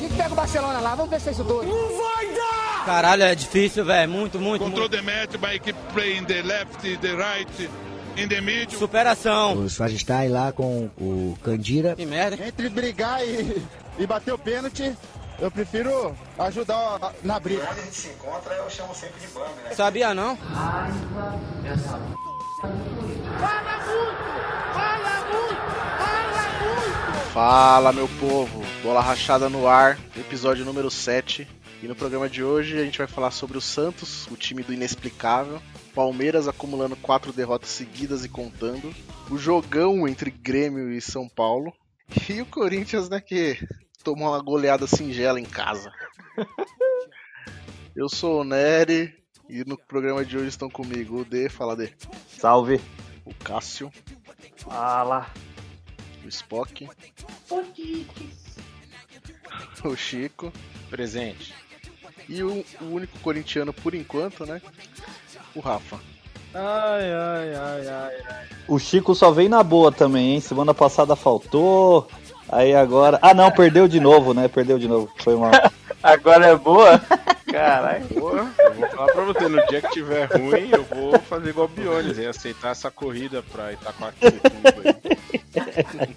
A gente pega o Barcelona lá, vamos ver se é isso tudo. Não vai dar! Caralho, é difícil, velho. Muito, muito. Control muito. the match by keep playing the left, the right, in the middle. Superação. O Swagistai lá com o Candira. Que merda. Entre brigar e, e bater o pênalti, eu prefiro ajudar na briga. Quando a gente se encontra, eu chamo sempre de bang, né? Sabia não? Fala, meu povo. Bola rachada no ar, episódio número 7. E no programa de hoje a gente vai falar sobre o Santos, o time do inexplicável. Palmeiras acumulando quatro derrotas seguidas e contando. O jogão entre Grêmio e São Paulo. E o Corinthians, né, que tomou uma goleada singela em casa. Eu sou o Nery e no programa de hoje estão comigo o D, fala D. Salve. O Cássio, Fala. O Spock. O Chico. Presente. E o, o único corintiano por enquanto, né? O Rafa. Ai, ai, ai, ai, ai. O Chico só vem na boa também, hein? Semana passada faltou. Aí agora. Ah, não, perdeu de novo, né? Perdeu de novo. Foi mal. Agora é boa? Caralho. Porra, eu vou falar pra você, no dia que tiver ruim, eu vou fazer igual o Bionis, hein? Aceitar essa corrida pra Itacoatiuba aí.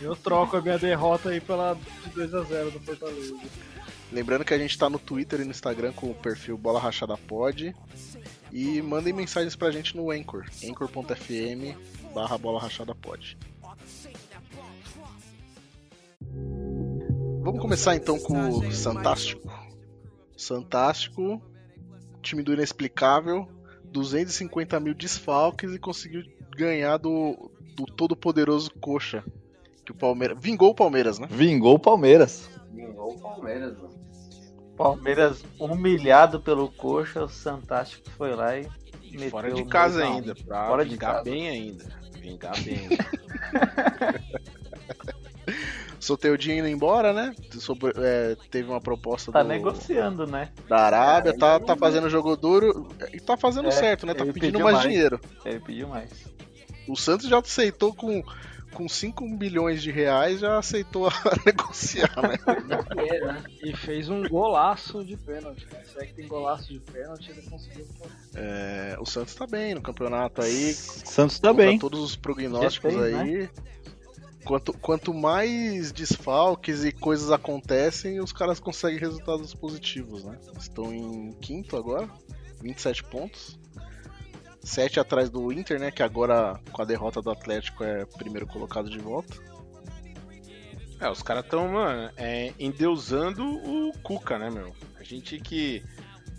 Eu troco a minha derrota aí pela de 2x0 do Fortaleza. Lembrando que a gente tá no Twitter e no Instagram com o perfil Bola Rachada Pod. E mandem mensagens pra gente no Anchor, anchor.fm barra Bola Rachada Pod. Vamos começar então com o Santástico. Santástico, time do inexplicável, 250 mil desfalques e conseguiu ganhar do, do todo poderoso Coxa. Que o Palmeiras. Vingou o Palmeiras, né? Vingou o Palmeiras. Vingou o Palmeiras, mano. Palmeiras humilhado pelo coxa, o Santástico foi lá e meteu Fora de casa ainda, pra Fora de vingar casa. bem ainda. Vingar bem. Soteudinho indo embora, né? Sobre- é, teve uma proposta Tá do- negociando, né? da Arábia, É, tá, ele tá fazendo jogo duro e tá fazendo É, certo, né? Tá pedindo mais, mais. dinheiro. Ele pediu mais. O Santos já aceitou com, com 5 bilhões de reais, já aceitou a negociar, né? Dinheiro, né? E fez um golaço de pênalti. né? Se é que tem golaço de pênalti, ele conseguiu. É, o Santos tá bem no campeonato aí, Santos tá bem. todos os prognósticos fez, aí. Quanto, quanto mais desfalques e coisas acontecem, os caras conseguem resultados positivos, né? Estão em quinto agora, 27 pontos. 7 atrás do Inter, né? Que agora, com a derrota do Atlético, é primeiro colocado de volta. É, os caras tão, mano, é, endeusando o Cuca, né, meu? A gente que.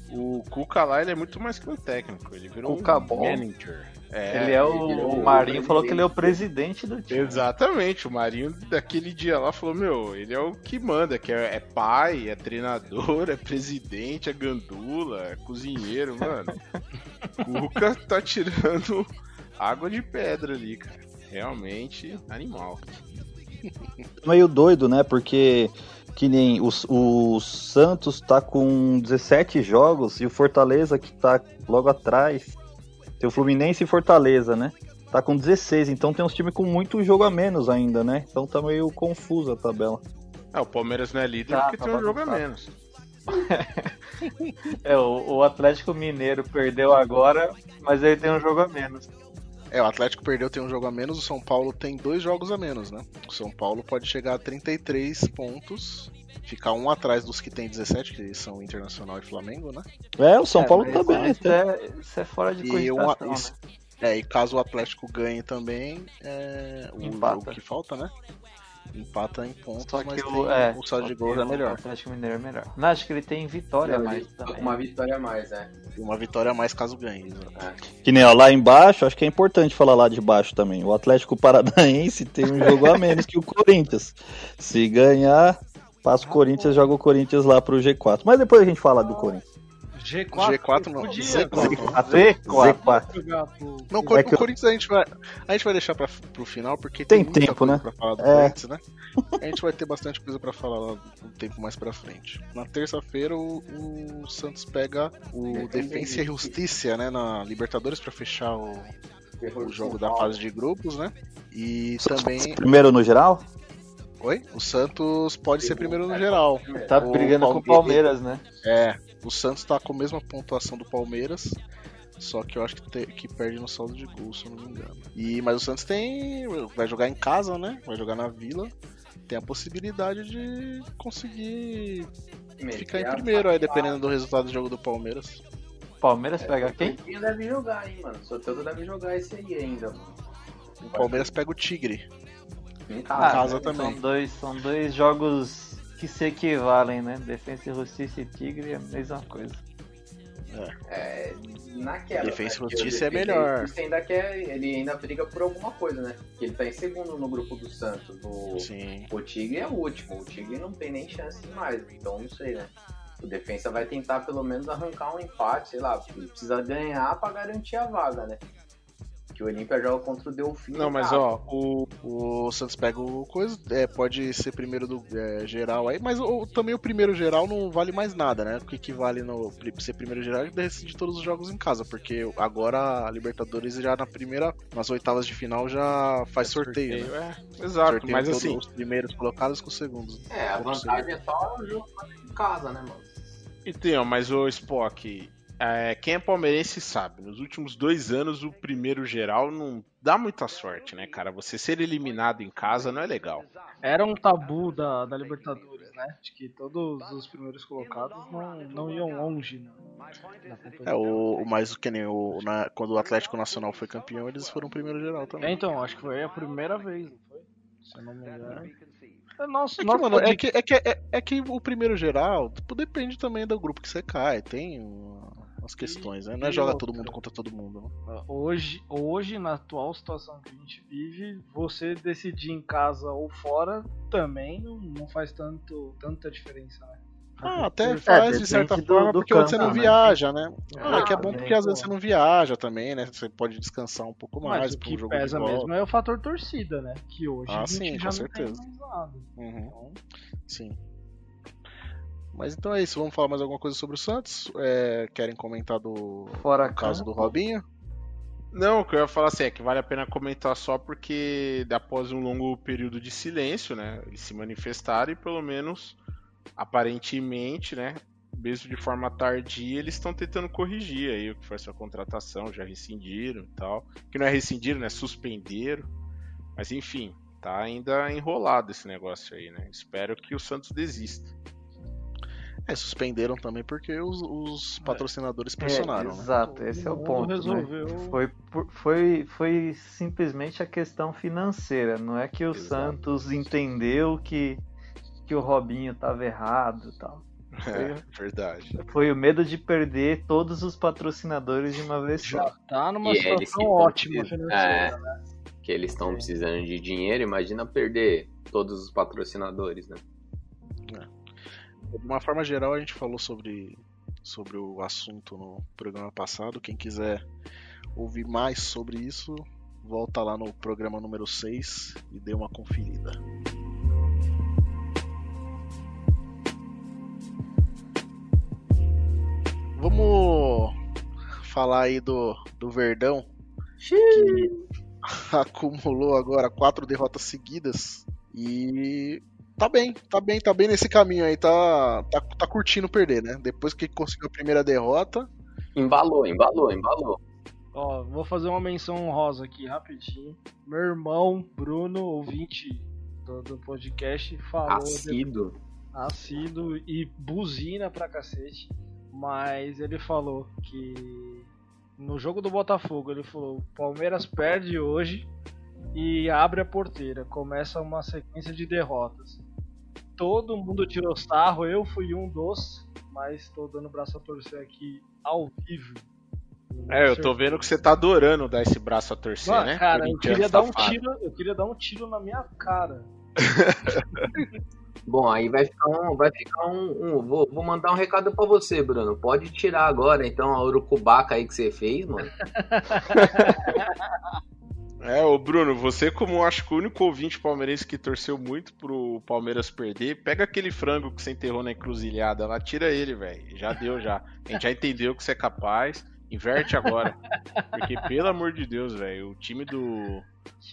O Cuca lá, ele é muito mais que um técnico. Ele virou Cuca um bom. manager. É, ele é o, ele virou o o Marinho falou que ele é o presidente do time. Exatamente, o Marinho daquele dia lá falou, meu, ele é o que manda, que é, é pai, é treinador, é presidente, é gandula, é cozinheiro, mano. Cuca tá tirando água de pedra ali, cara. Realmente animal. Meio doido, né? Porque que nem o, o Santos tá com 17 jogos e o Fortaleza que tá logo atrás. Tem o Fluminense e Fortaleza, né? Tá com 16, então tem uns times com muito jogo a menos ainda, né? Então tá meio confusa a tabela. É, o Palmeiras não é líder Tá, porque tá tem um jogo a menos. É, o, o Atlético Mineiro perdeu agora, mas ele tem um jogo a menos. É, o Atlético perdeu, tem um jogo a menos, o São Paulo tem dois jogos a menos, né? O São Paulo pode chegar a 33 pontos, ficar um atrás dos que tem 17, que são Internacional e Flamengo, né? É, o São É, Paulo tá bem. Isso é, isso é fora de E uma, isso- né? é, e caso o Atlético ganhe também, é, o jogo que falta, né? Empata em pontos, Só mas o, é, o saldo de gols que é O melhor. Atlético Mineiro é melhor. Não, acho que ele tem vitória a mais ele- também. Uma vitória a mais, é. Uma vitória a mais caso ganhe. exato. Que nem ó, lá embaixo, acho que é importante falar lá de baixo também. O Atlético Paranaense tem um jogo a menos que o Corinthians. Se ganhar, passa o Corinthians, joga o Corinthians lá pro G4. Mas depois a gente fala do Corinthians. G4, G4 não, podia Z4. Z4. Z4. jogar pro... Não, o É que o Corinthians a gente vai, a gente vai deixar pra, pro final, porque Tem muita tempo, coisa né? pra falar do É. Corinthians, né? A gente vai ter bastante coisa pra falar lá um tempo mais pra frente. Na terça-feira, o, o Santos pega o Defensa e Justiça, né? Na Libertadores pra fechar o, o jogo da fase de grupos, né? E também Primeiro no geral? Oi? O Santos pode ser primeiro no geral. Tá O brigando com o Palmeiras, né? É, o Santos tá com a mesma pontuação do Palmeiras. Só que eu acho que, te- que perde no saldo de gol, se eu não me engano. E, mas o Santos tem. Vai jogar em casa, né? Vai jogar na vila. Tem a possibilidade de conseguir ficar em primeiro aí, dependendo do resultado do jogo do Palmeiras. Palmeiras pega quem? Quem deve jogar, hein, mano? Soteldo deve jogar esse aí ainda, mano. O Palmeiras pega o Tigre. Em Em casa. casa são também. Dois, são dois jogos que se equivalem, né? Defesa e Justiça e Tigre é a mesma coisa. É, naquela. Defensa e Justiça é Defensa melhor. Justiça ainda quer, ele ainda briga por alguma coisa, né? Porque ele tá em segundo no grupo do Santos. O, Sim. o Tigre é o último. O Tigre não tem nem chance mais. Então não sei, né? O defensa vai tentar pelo menos arrancar um empate, sei lá, ele precisa ganhar pra garantir a vaga, né? Que o Olímpia joga contra o Delfim. Não, mas ó, o, o Santos pega o coisa, é, pode ser primeiro do é, geral aí, mas o- também o primeiro geral não vale mais nada, né? O que, que vale no ser primeiro geral é decidir todos os jogos em casa, porque agora a Libertadores já na primeira, nas oitavas de final já faz sorteio, né? É, exato, Sorteio mas assim. os primeiros colocados com os segundos. É, a vantagem é só o jogo em casa, né, mano? Então, mas o Spock, é, quem é palmeirense sabe, nos últimos dois anos o primeiro geral não dá muita sorte, né, cara? Você ser eliminado em casa não é legal. Era um tabu da, da Libertadores, né? De que todos os primeiros colocados não, não iam longe né? na, na competição. É, o, o mais que nem o, na- quando o Atlético Nacional foi campeão, eles foram primeiro geral É, também. então, acho que foi a primeira vez, não foi? Se eu não me engano. É, nosso, É que, mano, é é que, é, que, é, é que o primeiro geral tipo, depende também do grupo que você cai. Tem umas questões, né? Não é joga outra? todo mundo contra todo mundo. né? Hoje, hoje, na atual situação que a gente vive, você decidir em casa ou fora também não, faz tanto, tanta diferença, né? Ah, até É, faz de certa do- forma, do porque você não campo, né? viaja, né? Ah, é que é bom porque às vezes você não viaja também, né? Você pode descansar um pouco mais Mas o um que jogo pesa mesmo é o fator torcida, né? Que hoje Ah, a gente sim, já com não tem certeza. mais nada. Uhum, Então, sim. Mas então é isso, vamos falar mais alguma coisa sobre o Santos? É, querem comentar do Fora caso do. Robinho? Não, o que eu ia falar assim é que vale a pena comentar só porque após um longo período de silêncio, né, eles se manifestaram e pelo menos aparentemente, né, mesmo de forma tardia, eles estão tentando corrigir aí o que foi essa contratação, já rescindiram e tal. Que não é rescindiram, né, suspenderam. Mas enfim, tá ainda enrolado esse negócio aí, né? Espero que o Santos desista. É, suspenderam também porque os, os patrocinadores pressionaram, É, né? exato, esse é o ponto. né? resolveu. Foi, por- foi, foi simplesmente a questão financeira. Não é que o Exato. Santos entendeu que, que o Robinho estava errado e tal. É, verdade. Foi o medo de perder todos os patrocinadores de uma vez só. tá numa E eles situação ótima financeira. É, que eles estão precisando de dinheiro, imagina perder todos os patrocinadores, né? De uma forma geral, a gente falou sobre, sobre o assunto no programa passado. Quem quiser ouvir mais sobre isso, volta lá no programa número 6 e dê uma conferida. Vamos falar aí do, do Verdão, que acumulou agora quatro derrotas seguidas e tá bem, tá bem, tá bem nesse caminho aí, tá, tá, tá curtindo perder, né? Depois que conseguiu a primeira derrota, Embalou, embalou, embalou. Ó, vou fazer uma menção honrosa aqui rapidinho. Meu irmão, Bruno, ouvinte do, do podcast, falou. Assíduo. assíduo e buzina pra cacete. Mas ele falou que no jogo do Botafogo, ele falou: o Palmeiras perde hoje e abre a porteira. Começa uma sequência de derrotas. Todo mundo tirou sarro, eu fui um dos, mas tô dando o braço a torcer aqui ao vivo. É, eu tô vendo que você tá adorando dar esse braço a torcer, Mano, né? cara, eu queria dar um tiro, eu queria dar um tiro na minha cara. Bom, aí vai ficar um. Vai ficar um. um- vou, vou mandar um recado pra você, Bruno. Pode tirar agora, então, a urucubaca aí que você fez, mano. É, ô Bruno, você como acho que o único ouvinte palmeirense que torceu muito pro Palmeiras perder, pega aquele frango que você enterrou na encruzilhada lá, tira ele, velho. Já deu, já. A gente já entendeu que você é capaz. Inverte agora. Porque, pelo amor de Deus, velho, o time do,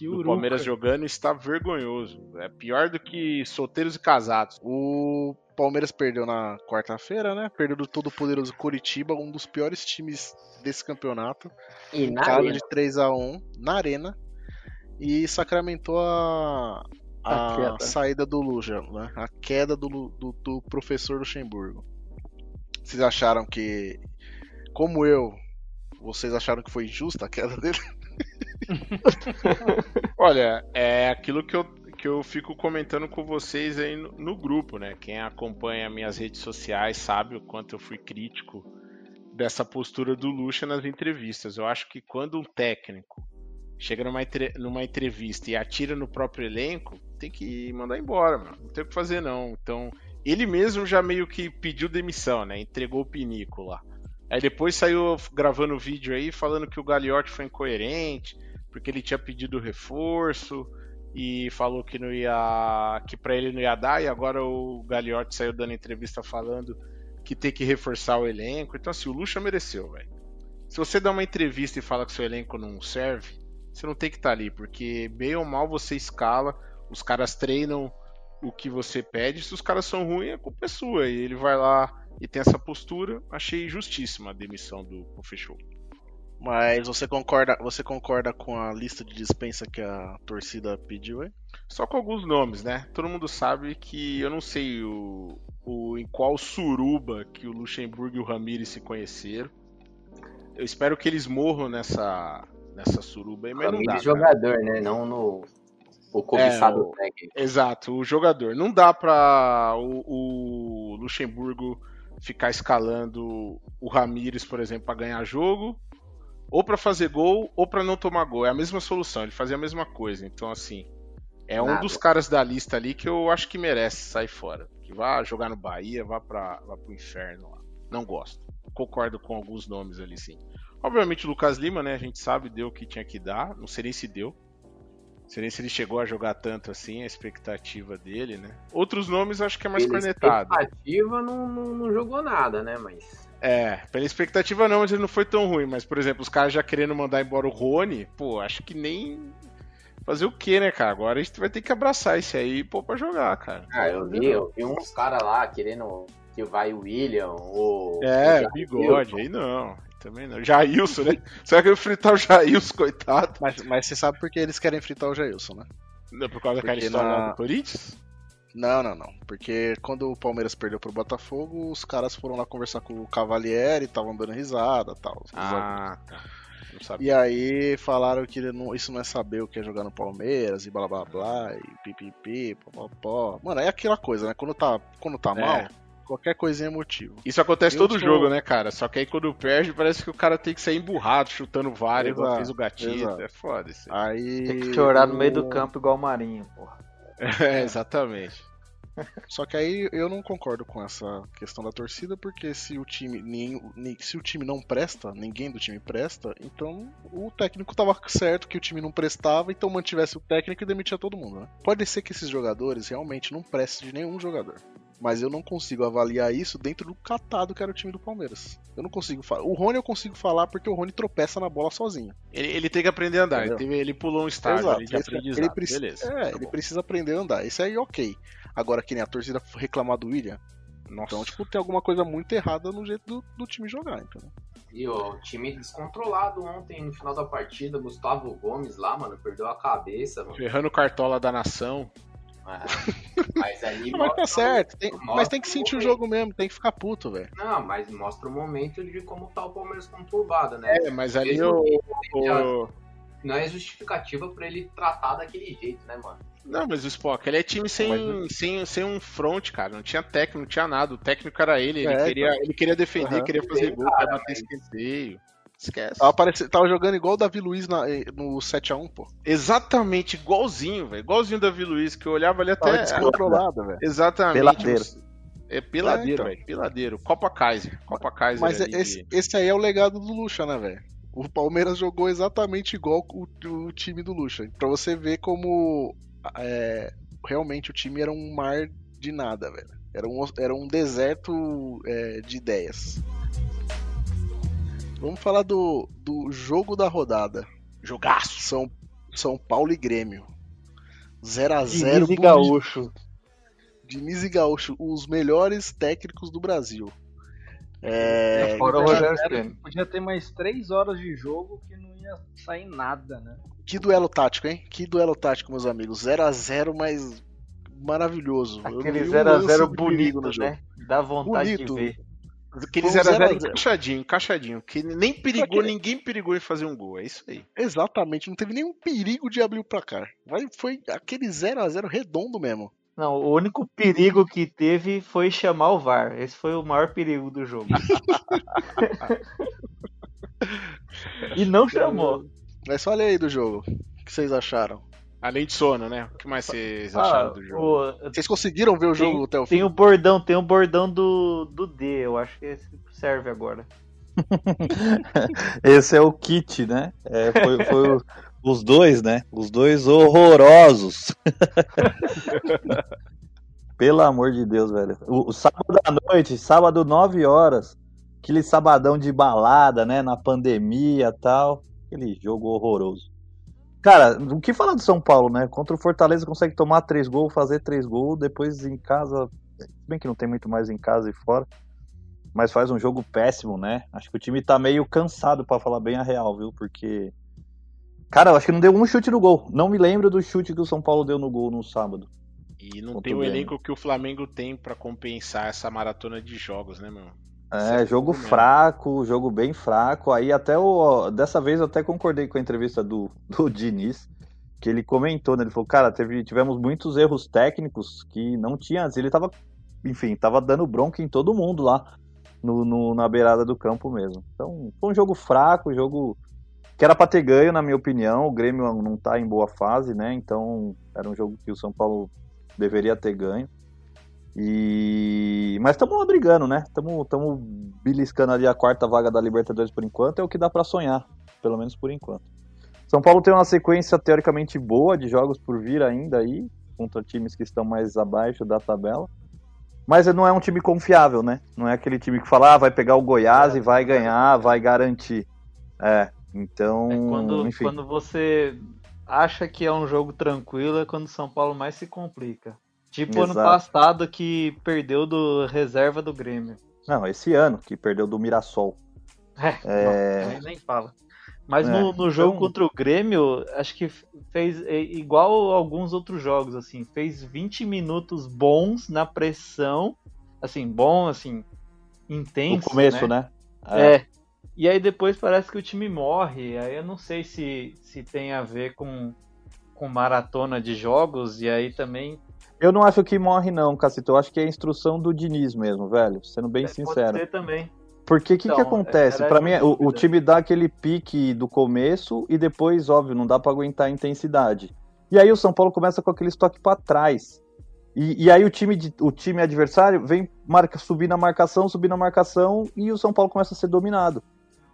do. Palmeiras jogando está vergonhoso. É pior do que solteiros e casados. O Palmeiras perdeu na quarta-feira, né? Perdeu do todo poderoso Curitiba, um dos piores times desse campeonato. E em na casa arena. de 3 a 1 na arena. E sacramentou a, a, A saída do Luja, né? A queda do, do, do professor Luxemburgo. Vocês acharam que, como eu, vocês acharam que foi justa a queda dele? Olha, é aquilo que eu, que eu fico comentando com vocês aí no, no grupo, né? Quem acompanha minhas redes sociais sabe o quanto eu fui crítico dessa postura do Lucha nas entrevistas. Eu acho que quando um técnico chega numa, numa entrevista e atira no próprio elenco, tem que mandar embora, mano. Não tem o que fazer, não. Então, ele mesmo já meio que pediu demissão, né? Entregou o pinico lá. Aí depois saiu gravando vídeo aí falando que o Gagliotti foi incoerente, porque ele tinha pedido reforço e falou que não ia que para ele não ia dar e agora o Gagliotti saiu dando entrevista falando que tem que reforçar o elenco. Então assim, o Lucha mereceu, velho. Se você dá uma entrevista e fala que seu elenco não serve, você não tem que estar ali, porque bem ou mal você escala, os caras treinam o que você pede, se os caras são ruins, a culpa é sua. E ele vai lá e tem essa postura. Achei justíssima a demissão do Fechou. Mas você concorda, você concorda com a lista de dispensa que a torcida pediu, hein? Só com alguns nomes, né? Todo mundo sabe que eu não sei o, o em qual suruba que o Luxemburgo e o Ramires se conheceram. Eu espero que eles morram nessa nessa suruba aí, mas não dá. Jogador, né? Não no o cobiçado É, o- técnico. Exato, o jogador. Não dá pra o, o Luxemburgo ficar escalando o Ramires, por exemplo, pra ganhar jogo, ou pra fazer gol, ou pra não tomar gol. É a mesma solução, ele fazia a mesma coisa. Então, assim, é um Nada. dos caras da lista ali que eu acho que merece sair fora. Que vá jogar no Bahia, vá, pra, vá pro inferno lá. Não gosto. Concordo com alguns nomes ali, sim. Obviamente o Lucas Lima, né? A gente sabe, deu o que tinha que dar. Não sei nem se deu. Não sei nem se ele chegou a jogar tanto assim, a expectativa dele, né? Outros nomes acho que é mais Pela cornetado. expectativa não, não, não jogou nada, né? Mas. É, pela expectativa não, mas ele não foi tão ruim. Mas, por exemplo, os caras já querendo mandar embora o Rony, pô, acho que nem. Fazer o que, né, cara? Agora a gente vai ter que abraçar esse aí e pôr pra jogar, cara. Ah, eu vi, eu vi uns caras lá querendo que vai o William, o. É, o bigode, aí não. Também não. Jailson, né? Será que eu fritar o Jailson, coitado? Mas, mas você sabe por que eles querem fritar o Jailson, né? Não, por causa daquela Porque história na- lá do Corinthians? Não, não, não. Porque quando o Palmeiras perdeu pro Botafogo, os caras foram lá conversar com o Cavalieri, estavam dando risada e tal. Ah, tá. Não sabia. E aí falaram que ele não- isso não é saber o que é jogar no Palmeiras e blá blá blá, e pipipi, popopó. Mano, é aquela coisa, né? Quando tá, quando tá É. mal, qualquer coisinha é motivo. Isso acontece Eu todo sou- jogo, né, cara? Só que aí quando perde, parece que o cara tem que sair emburrado, chutando vários, Exato, fez o gatinho. exato. É foda isso. aí. Tem que chorar no meio do campo igual o Marinho, porra. É, exatamente. Só que aí eu não concordo com essa questão da torcida, porque se o time nem, se o time não presta, ninguém do time presta, então o técnico tava certo que o time não prestava, então mantivesse o técnico e demitia todo mundo, né? Pode ser que esses jogadores realmente não prestem de nenhum jogador. Mas eu não consigo avaliar isso dentro do catado que era o time do Palmeiras. Eu não consigo falar. O Rony eu consigo falar porque o Rony tropeça na bola sozinho. Ele, ele tem que aprender a andar. Ele, teve- ele pulou um estágio Exato. ali de aprendizado. ele precisa, Beleza. é, tá ele bom. precisa aprender a andar. Isso aí, ok. Agora, que nem a torcida reclamar do William, Nossa. então, tipo, tem alguma coisa muito errada no jeito do, do time jogar, entendeu? E o time descontrolado ontem no final da partida, Gustavo Gomes lá, mano, perdeu a cabeça, mano. Ferrando cartola da nação. Mas Não, mas tá certo. tem- mostra mas tem que sentir o momento. jogo mesmo, tem que ficar puto, velho. Não, mas mostra o momento de como tá o Palmeiras conturbado, né? É, mas ali o. o- Não é justificativa pra ele tratar daquele jeito, né, mano? Não, mas o Spock, ele é time sem, Mas- sem, sem um front, cara. Não tinha técnico, não tinha nada. O técnico era ele. Ele, É, queria, ele queria defender, Aham. queria fazer gol, Cara, queria bater mas- escanteio. Esquece. Tava, parece- tava jogando igual o Davi Luiz na- eh, no 7x1, pô. Exatamente, igualzinho, velho. Igualzinho o Davi Luiz, que eu olhava ali Tava até. descontrolado, velho. Exatamente. Peladeiro. É peladeiro, É, então. velho. Peladeiro. Copa Kaiser. Copa Kaiser. Mas ali esse, de- esse aí é o legado do Lucha, né, velho? O Palmeiras jogou exatamente igual o, o time do Lucha. Pra você ver como é, realmente o time era um mar de nada, velho. Era um, era um deserto é, de ideias. Vamos falar do, do jogo da rodada. Jogaço. São, São Paulo e Grêmio. 0x0. Diniz e Gaúcho. Diniz e Gaúcho, os melhores técnicos do Brasil. É, Fora o Podia- Rogério era- Ceni. Podia ter mais 3 horas de jogo que não ia sair nada, né? Que duelo tático, hein? Que duelo tático, meus amigos. 0x0, mas maravilhoso. Eu não Aquele vi um 0x0 lance de perigo bonito, no jogo. né? Dá vontade Bonito. de ver. Aquele 0x0 0 a 0. encaixadinho, encaixadinho. Que nem perigou, Aquele- ninguém perigou em fazer um gol. É isso aí. Exatamente, não teve nenhum perigo de abrir o placar. Foi aquele 0x0 redondo mesmo. Não, o único perigo que teve foi chamar o VAR. Esse foi o maior perigo do jogo. e não chamou. Mas fala aí do jogo. O que vocês acharam? Além de sono, né? O que mais vocês Ah, acharam do jogo? o- Vocês conseguiram ver o jogo até o fim? tem o bordão, tem o bordão do, do D, eu acho que esse serve agora. Esse é o kit, né? É, foi foi o- os dois, né? Os dois horrorosos. Pelo amor de Deus, velho. O, o sábado à noite, sábado 9 horas, aquele sabadão de balada, né? Na pandemia e tal. Aquele jogo horroroso. Cara, o que falar do São Paulo, né? Contra o Fortaleza consegue tomar três gols, fazer três gols, depois em casa. Bem que não tem muito mais em casa e fora. Mas faz um jogo péssimo, né? Acho que o time tá meio cansado, pra falar bem a real, viu? Porque. Cara, eu acho que não deu um chute no gol. Não me lembro do chute que o São Paulo deu no gol no sábado. E não tem o elenco que o Flamengo tem pra compensar essa maratona de jogos, né, meu? É, jogo mesmo. fraco, jogo bem fraco. Aí até o. Dessa vez eu até concordei com a entrevista do, do Diniz, que ele comentou, né? Ele falou, cara, teve, tivemos muitos erros técnicos que não tinha. antes. Ele tava, enfim, tava dando bronca em todo mundo lá no, no- na beirada do campo mesmo. Então, foi um jogo fraco, jogo que era pra ter ganho, na minha opinião. O Grêmio não tá em boa fase, né? Então, era um jogo que o São Paulo deveria ter ganho. E mas estamos lá brigando, né? Estamos beliscando ali a quarta vaga da Libertadores por enquanto, é o que dá pra sonhar, pelo menos por enquanto. São Paulo tem uma sequência teoricamente boa de jogos por vir ainda aí, contra times que estão mais abaixo da tabela. Mas não é um time confiável, né? Não é aquele time que fala, ah, vai pegar o Goiás e vai ganhar, vai garantir. É, então, Quando, enfim. quando você acha que é um jogo tranquilo, é quando o São Paulo mais se complica. Tipo ano Exato. passado que perdeu do reserva do Grêmio. Não, esse ano que perdeu do Mirassol. É, É. não, nem fala. Mas É, no, no jogo então- contra o Grêmio, acho que fez é, igual alguns outros jogos, assim, fez 20 minutos bons na pressão, assim, bom, assim, intenso. No começo, né? É. E aí depois parece que o time morre. Aí eu não sei se, se tem a ver com, com maratona de jogos, e aí também Eu não acho que morre, não, Cacito. Eu acho que é a instrução do Diniz mesmo, velho. Sendo bem sincero. pode ser também. Porque o que, que Então, acontece? era Pra essa mim, o, o time dá aquele pique do começo e depois, óbvio, não dá pra aguentar a intensidade. E aí o São Paulo começa com aquele estoque pra trás. E, e aí o time, de- o time adversário vem marca, subir na marcação, subir na marcação e o São Paulo começa a ser dominado.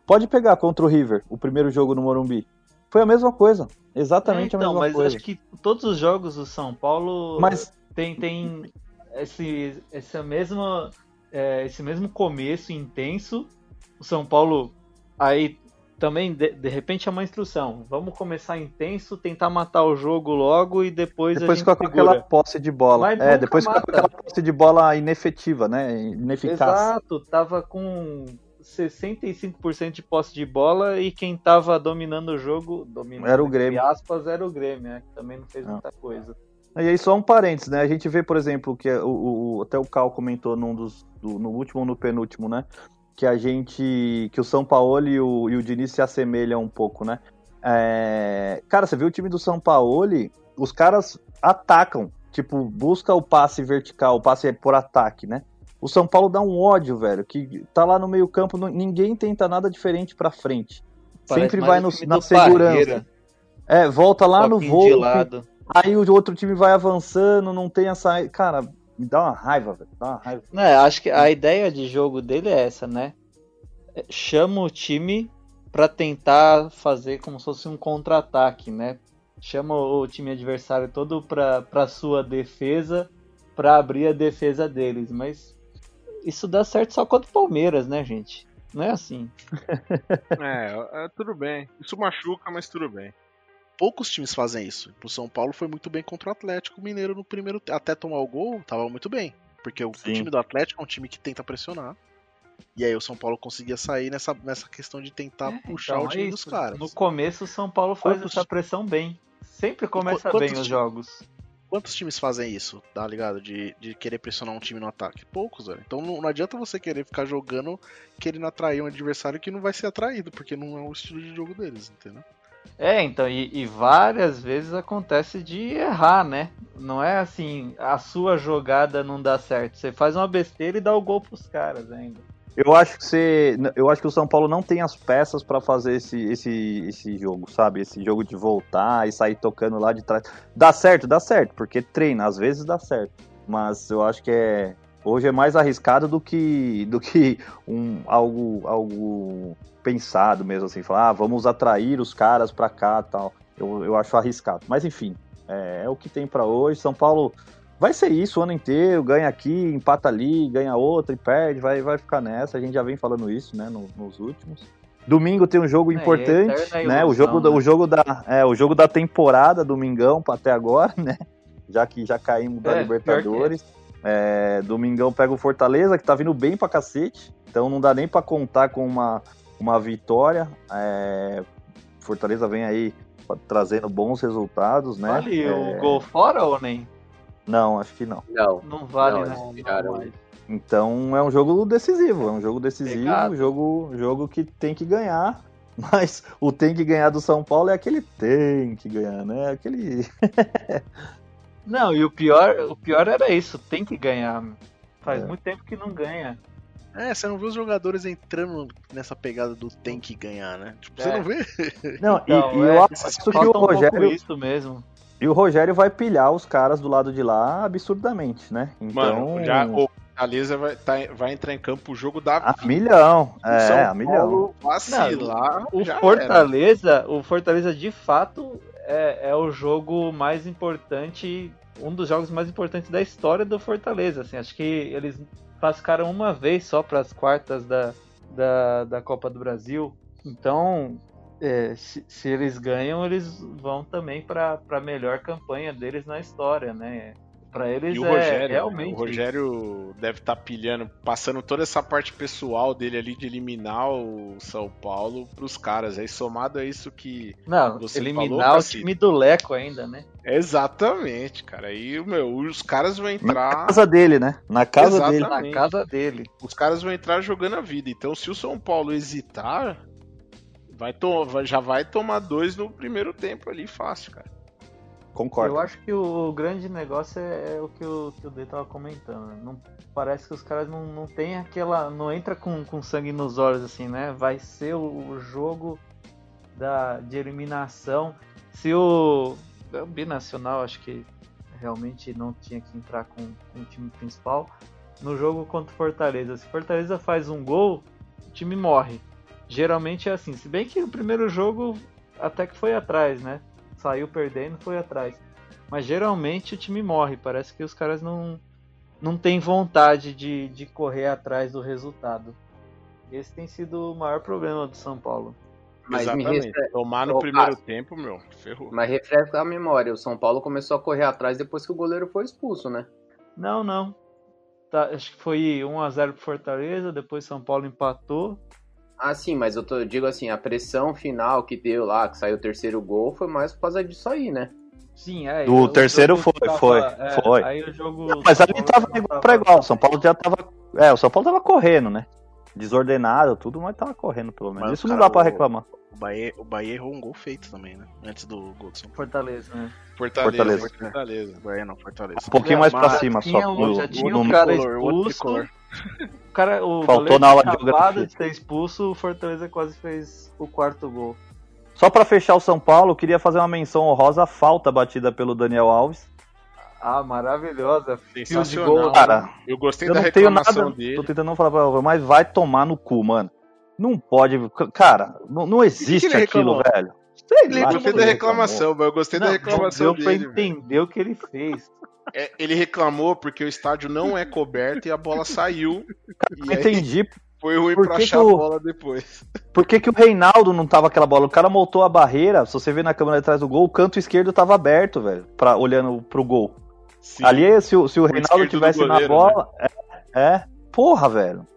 Pode pegar contra o River, o primeiro jogo no Morumbi. Foi a mesma coisa. Exatamente É, então, a mesma mas coisa. acho que todos os jogos do São Paulo Mas- tem, tem esse, esse, mesmo, é, esse mesmo começo intenso. O São Paulo aí também, de, de repente, é uma instrução. Vamos começar intenso, tentar matar o jogo logo e depois, Depois a gente fica com segura. aquela posse de bola. Mas É, depois fica com mata. aquela posse de bola inefetiva, né? Ineficaz. Exato, tava com 65% de posse de bola e quem tava dominando o jogo, dominando, Era o entre Grêmio. aspas, era o Grêmio, né? Que também não fez muita coisa. E aí só um parênteses, né? A gente vê, por exemplo, que é o, o- até o Cal comentou num dos, do- no último ou no penúltimo, né? Que a gente. que o São Paulo e o, e o Diniz se assemelham um pouco, né? É, cara, você viu o time do São Paulo, os caras atacam, tipo, busca o passe vertical, o passe por ataque, né? O São Paulo dá um ódio, velho, que tá lá no meio-campo, ninguém tenta nada diferente pra frente. Parece Sempre vai no- na segurança. Parreira. É, volta lá no voo. Aí o outro time vai avançando, não tem essa. Cara, me dá uma raiva, velho. Dá uma raiva. Não, acho que a ideia de jogo dele é essa, né? É, Chama o time pra tentar fazer como se fosse um contra-ataque, né? Chama o time adversário todo pra, pra sua defesa, pra abrir a defesa deles. Mas isso dá certo só contra o Palmeiras, né, gente? Não é assim. É, é, tudo bem. Isso machuca, mas tudo bem. Poucos times fazem isso. O São Paulo foi muito bem contra o Atlético Mineiro no primeiro até tomar o gol, tava muito bem, porque o, Sim. time do Atlético é um time que tenta pressionar. E aí o São Paulo conseguia sair nessa, nessa questão de tentar puxar Então, o time é dos caras. No começo, o São Paulo faz Quantos- essa pressão bem. Sempre começa Qu- bem quantos os jogos. Quantos times fazem isso, tá ligado? De, de querer pressionar um time no ataque? Poucos, velho. Então não, não adianta você querer ficar jogando querendo atrair um adversário que não vai ser atraído, porque não é o estilo de jogo deles, entendeu? É, então, e, e várias vezes acontece de errar, né? Não é assim, a sua jogada não dá certo. Você faz uma besteira e dá o gol pros caras ainda. Eu acho que você, eu acho que o São Paulo não tem as peças pra fazer esse, esse, esse jogo, sabe? Esse jogo de voltar e sair tocando lá de trás. Dá certo, dá certo, porque treina, às vezes dá certo. Mas eu acho que é hoje é mais arriscado do que do que um algo algo pensado mesmo assim, falar, ah, vamos atrair os caras pra cá, tal. Eu, eu acho arriscado. Mas enfim, é, é o que tem pra hoje. São Paulo Vai ser isso o ano inteiro, ganha aqui, empata ali, ganha outra e perde, vai, vai ficar nessa. A gente já vem falando isso, né, no- nos últimos. Domingo tem um jogo É, importante, eterna né? O ilusão, jogo, da, né? o jogo da, é, o jogo da temporada, domingão até agora, né? Já que já caímos da É, Libertadores. É, domingão pega o Fortaleza, que tá vindo bem pra cacete. Então não dá nem pra contar com uma, uma vitória. É, Fortaleza vem aí trazendo bons resultados, né? É, o gol fora ou nem? Não, acho que não. Não. Não vale, Não, né? tiraram- Então é um jogo decisivo, é um jogo decisivo, Pegado. um jogo, jogo que tem que ganhar. Mas o tem que ganhar do São Paulo é aquele tem que ganhar, né? Aquele. Não, e o pior, o pior era isso, tem que ganhar. Faz É. muito tempo que não ganha. É, você não vê os jogadores entrando nessa pegada do tem que ganhar, né? Tipo, você É. não vê. Não, e- Então, e, é, eu acho esses que o Falta um pouco Rogério. isso mesmo. E o Rogério vai pilhar os caras do lado de lá absurdamente, né? Então. Mano, já o Fortaleza vai, tá- vai entrar em campo o jogo da A milhão. O É, São a milhão. Vacilar, O já era. Fortaleza, o Fortaleza de fato é, é o jogo mais importante, um dos jogos mais importantes da história do Fortaleza. Assim, acho que eles classificaram uma vez só para as quartas da, da, da Copa do Brasil. Então, é, se, se eles ganham, eles vão também para a melhor campanha deles na história, né? Para eles E o é Rogério, né? realmente. o Rogério deve estar pilhando, passando toda essa parte pessoal dele ali de eliminar o São Paulo pros caras. Aí somado a isso que Não, você eliminar falou, o time do Leco ainda, né? Exatamente, cara. Aí, meu, os caras vão Na entrar. casa dele, né? Na casa Exatamente. dele. Na casa dele. Os caras vão entrar jogando a vida. Então, se o São Paulo hesitar, vai to- já vai tomar dois no primeiro tempo ali, fácil, cara. Concordo. Eu acho que o grande negócio é, é o que o, que o D tava comentando. né? Não, parece que os caras não, não tem aquela. não entra com, com sangue nos olhos, assim, né? Vai ser o, o jogo da, de eliminação. Se o. O Binacional, acho que realmente não tinha que entrar com, com o time principal. No jogo contra o Fortaleza. Se Fortaleza faz um gol, o time morre. Geralmente é assim. Se bem que o primeiro jogo até que foi atrás, né? Saiu perdendo, foi atrás. Mas geralmente o time morre. Parece que os caras não, não têm vontade de, de correr atrás do resultado. Esse tem sido o maior problema do São Paulo. Mas me Exatamente. refre- Tomar no primeiro tempo, meu, ferrou. Mas refresca a memória, o São Paulo começou a correr atrás depois que o goleiro foi expulso, né? Não, não. Tá, acho que foi 1x0 pro Fortaleza, depois São Paulo empatou. Ah, sim, mas eu, tô- eu digo assim, a pressão final que deu lá, que saiu o terceiro gol, foi mais por causa disso aí, né? Sim, é. Do o terceiro foi, tava- foi, é, foi. Aí o jogo. Não, mas ali tava não igual pra igual. O São Paulo já tava. É, o São Paulo tava correndo, né? Desordenado, tudo, mas tava correndo pelo menos. Mas, Isso não cara, dá pra reclamar. O Bahia, o Bahia errou um gol feito também, né? Antes do gol do São Paulo. Fortaleza, né? Fortaleza. Fortaleza. Fortaleza. Bahia não, Fortaleza. Um pouquinho mais pra cima só. já tinha no- um cara expulso. O cara, o Faltou na aula de acabado geografia. de ser expulso, o Fortaleza quase fez o quarto gol. Só pra fechar o São Paulo, queria fazer uma menção honrosa à falta batida pelo Daniel Alves. Ah, maravilhosa. Fio de gol. Cara, Eu gostei eu da não tenho reclamação nada. dele. Tô tentando não falar pra você, mas vai tomar no cu, mano. Não pode. Cara, não, não existe aquilo, velho. Sei Eu lá o gostei da ele reclamação, mas eu gostei da Não, reclamação não deu pra entender o que ele fez. É, ele reclamou porque o estádio não é coberto e a bola saiu. Eu entendi. Foi ruim Por pra que achar que a o- bola depois. Por que, que o Reinaldo não tava aquela bola? O cara montou a barreira, se você ver na câmera atrás do gol, o canto esquerdo tava aberto, velho, pra, olhando pro gol. Sim. Ali, se, o- se o O Reinaldo tivesse na goleiro, bola. É, é, porra, velho.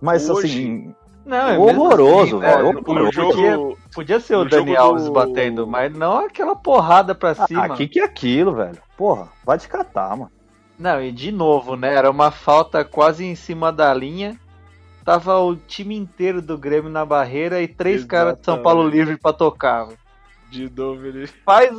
Mas Hoje- assim, Não, é horroroso, assim, velho. né? horroroso. Jogo, Podia, podia ser o Dani Alves do- batendo, mas não aquela porrada pra Ah, cima. que que é aquilo, velho? Porra, vai te catar, mano. Não, e de novo, né? Era uma falta quase em cima da linha. Tava o time inteiro do Grêmio na barreira e três caras de São Exatamente. Paulo livre pra tocar. de novo ele. Faz,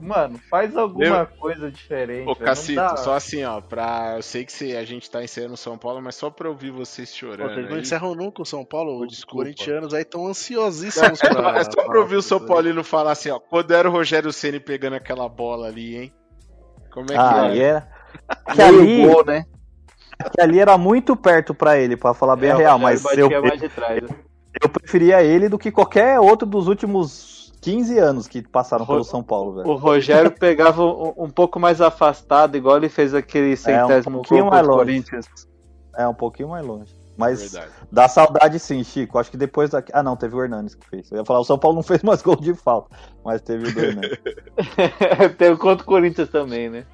mano, faz alguma Lembra- coisa diferente. Ô, Cacito, dá- só assim, ó, pra. Eu sei que se a gente tá encerrando São Paulo, mas só pra ouvir vocês Pô, chorando. Vocês não aí. encerram nunca o São Paulo? Os Desculpa. corintianos aí estão ansiosíssimos pra. É só pra ouvir o São Paulino falar assim, ó. Quando era o Rogério Ceni pegando aquela bola ali, hein? Como é que Ah, é? e era. Que ali, gol, né? que ali era muito perto pra ele, pra falar bem É, a o real, mas eu, batia mais de trás. né? eu preferia ele do que qualquer outro dos últimos 15 anos que passaram Ro- pelo São Paulo, velho. O Rogério pegava um, um pouco mais afastado, igual ele fez aquele centésimo pouquinho gol mais contra o longe. Corinthians. É, um pouquinho mais longe. Mas Verdade. dá saudade sim, Chico. Acho que depois daqui. Ah, não, teve o Hernanes que fez. Eu ia falar, o São Paulo não fez mais gol de falta, mas teve o do Hernanes. Teve contra o Corinthians também, né?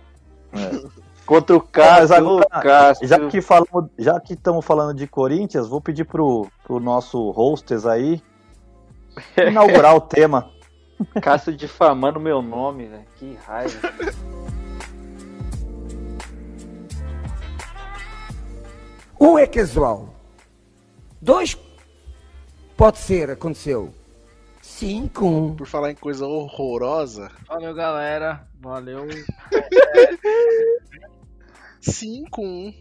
É. Contra o Cássio, agora, o Cássio. Já que falamos, já que estamos falando de Corinthians, vou pedir pro, pro nosso hostess aí inaugurar o tema. Cássio difamando meu nome, velho. Que raiva. Um é casual. Dois pode ser, aconteceu. Cinco. Por falar em coisa horrorosa, Valeu, galera. Valeu. 5-1.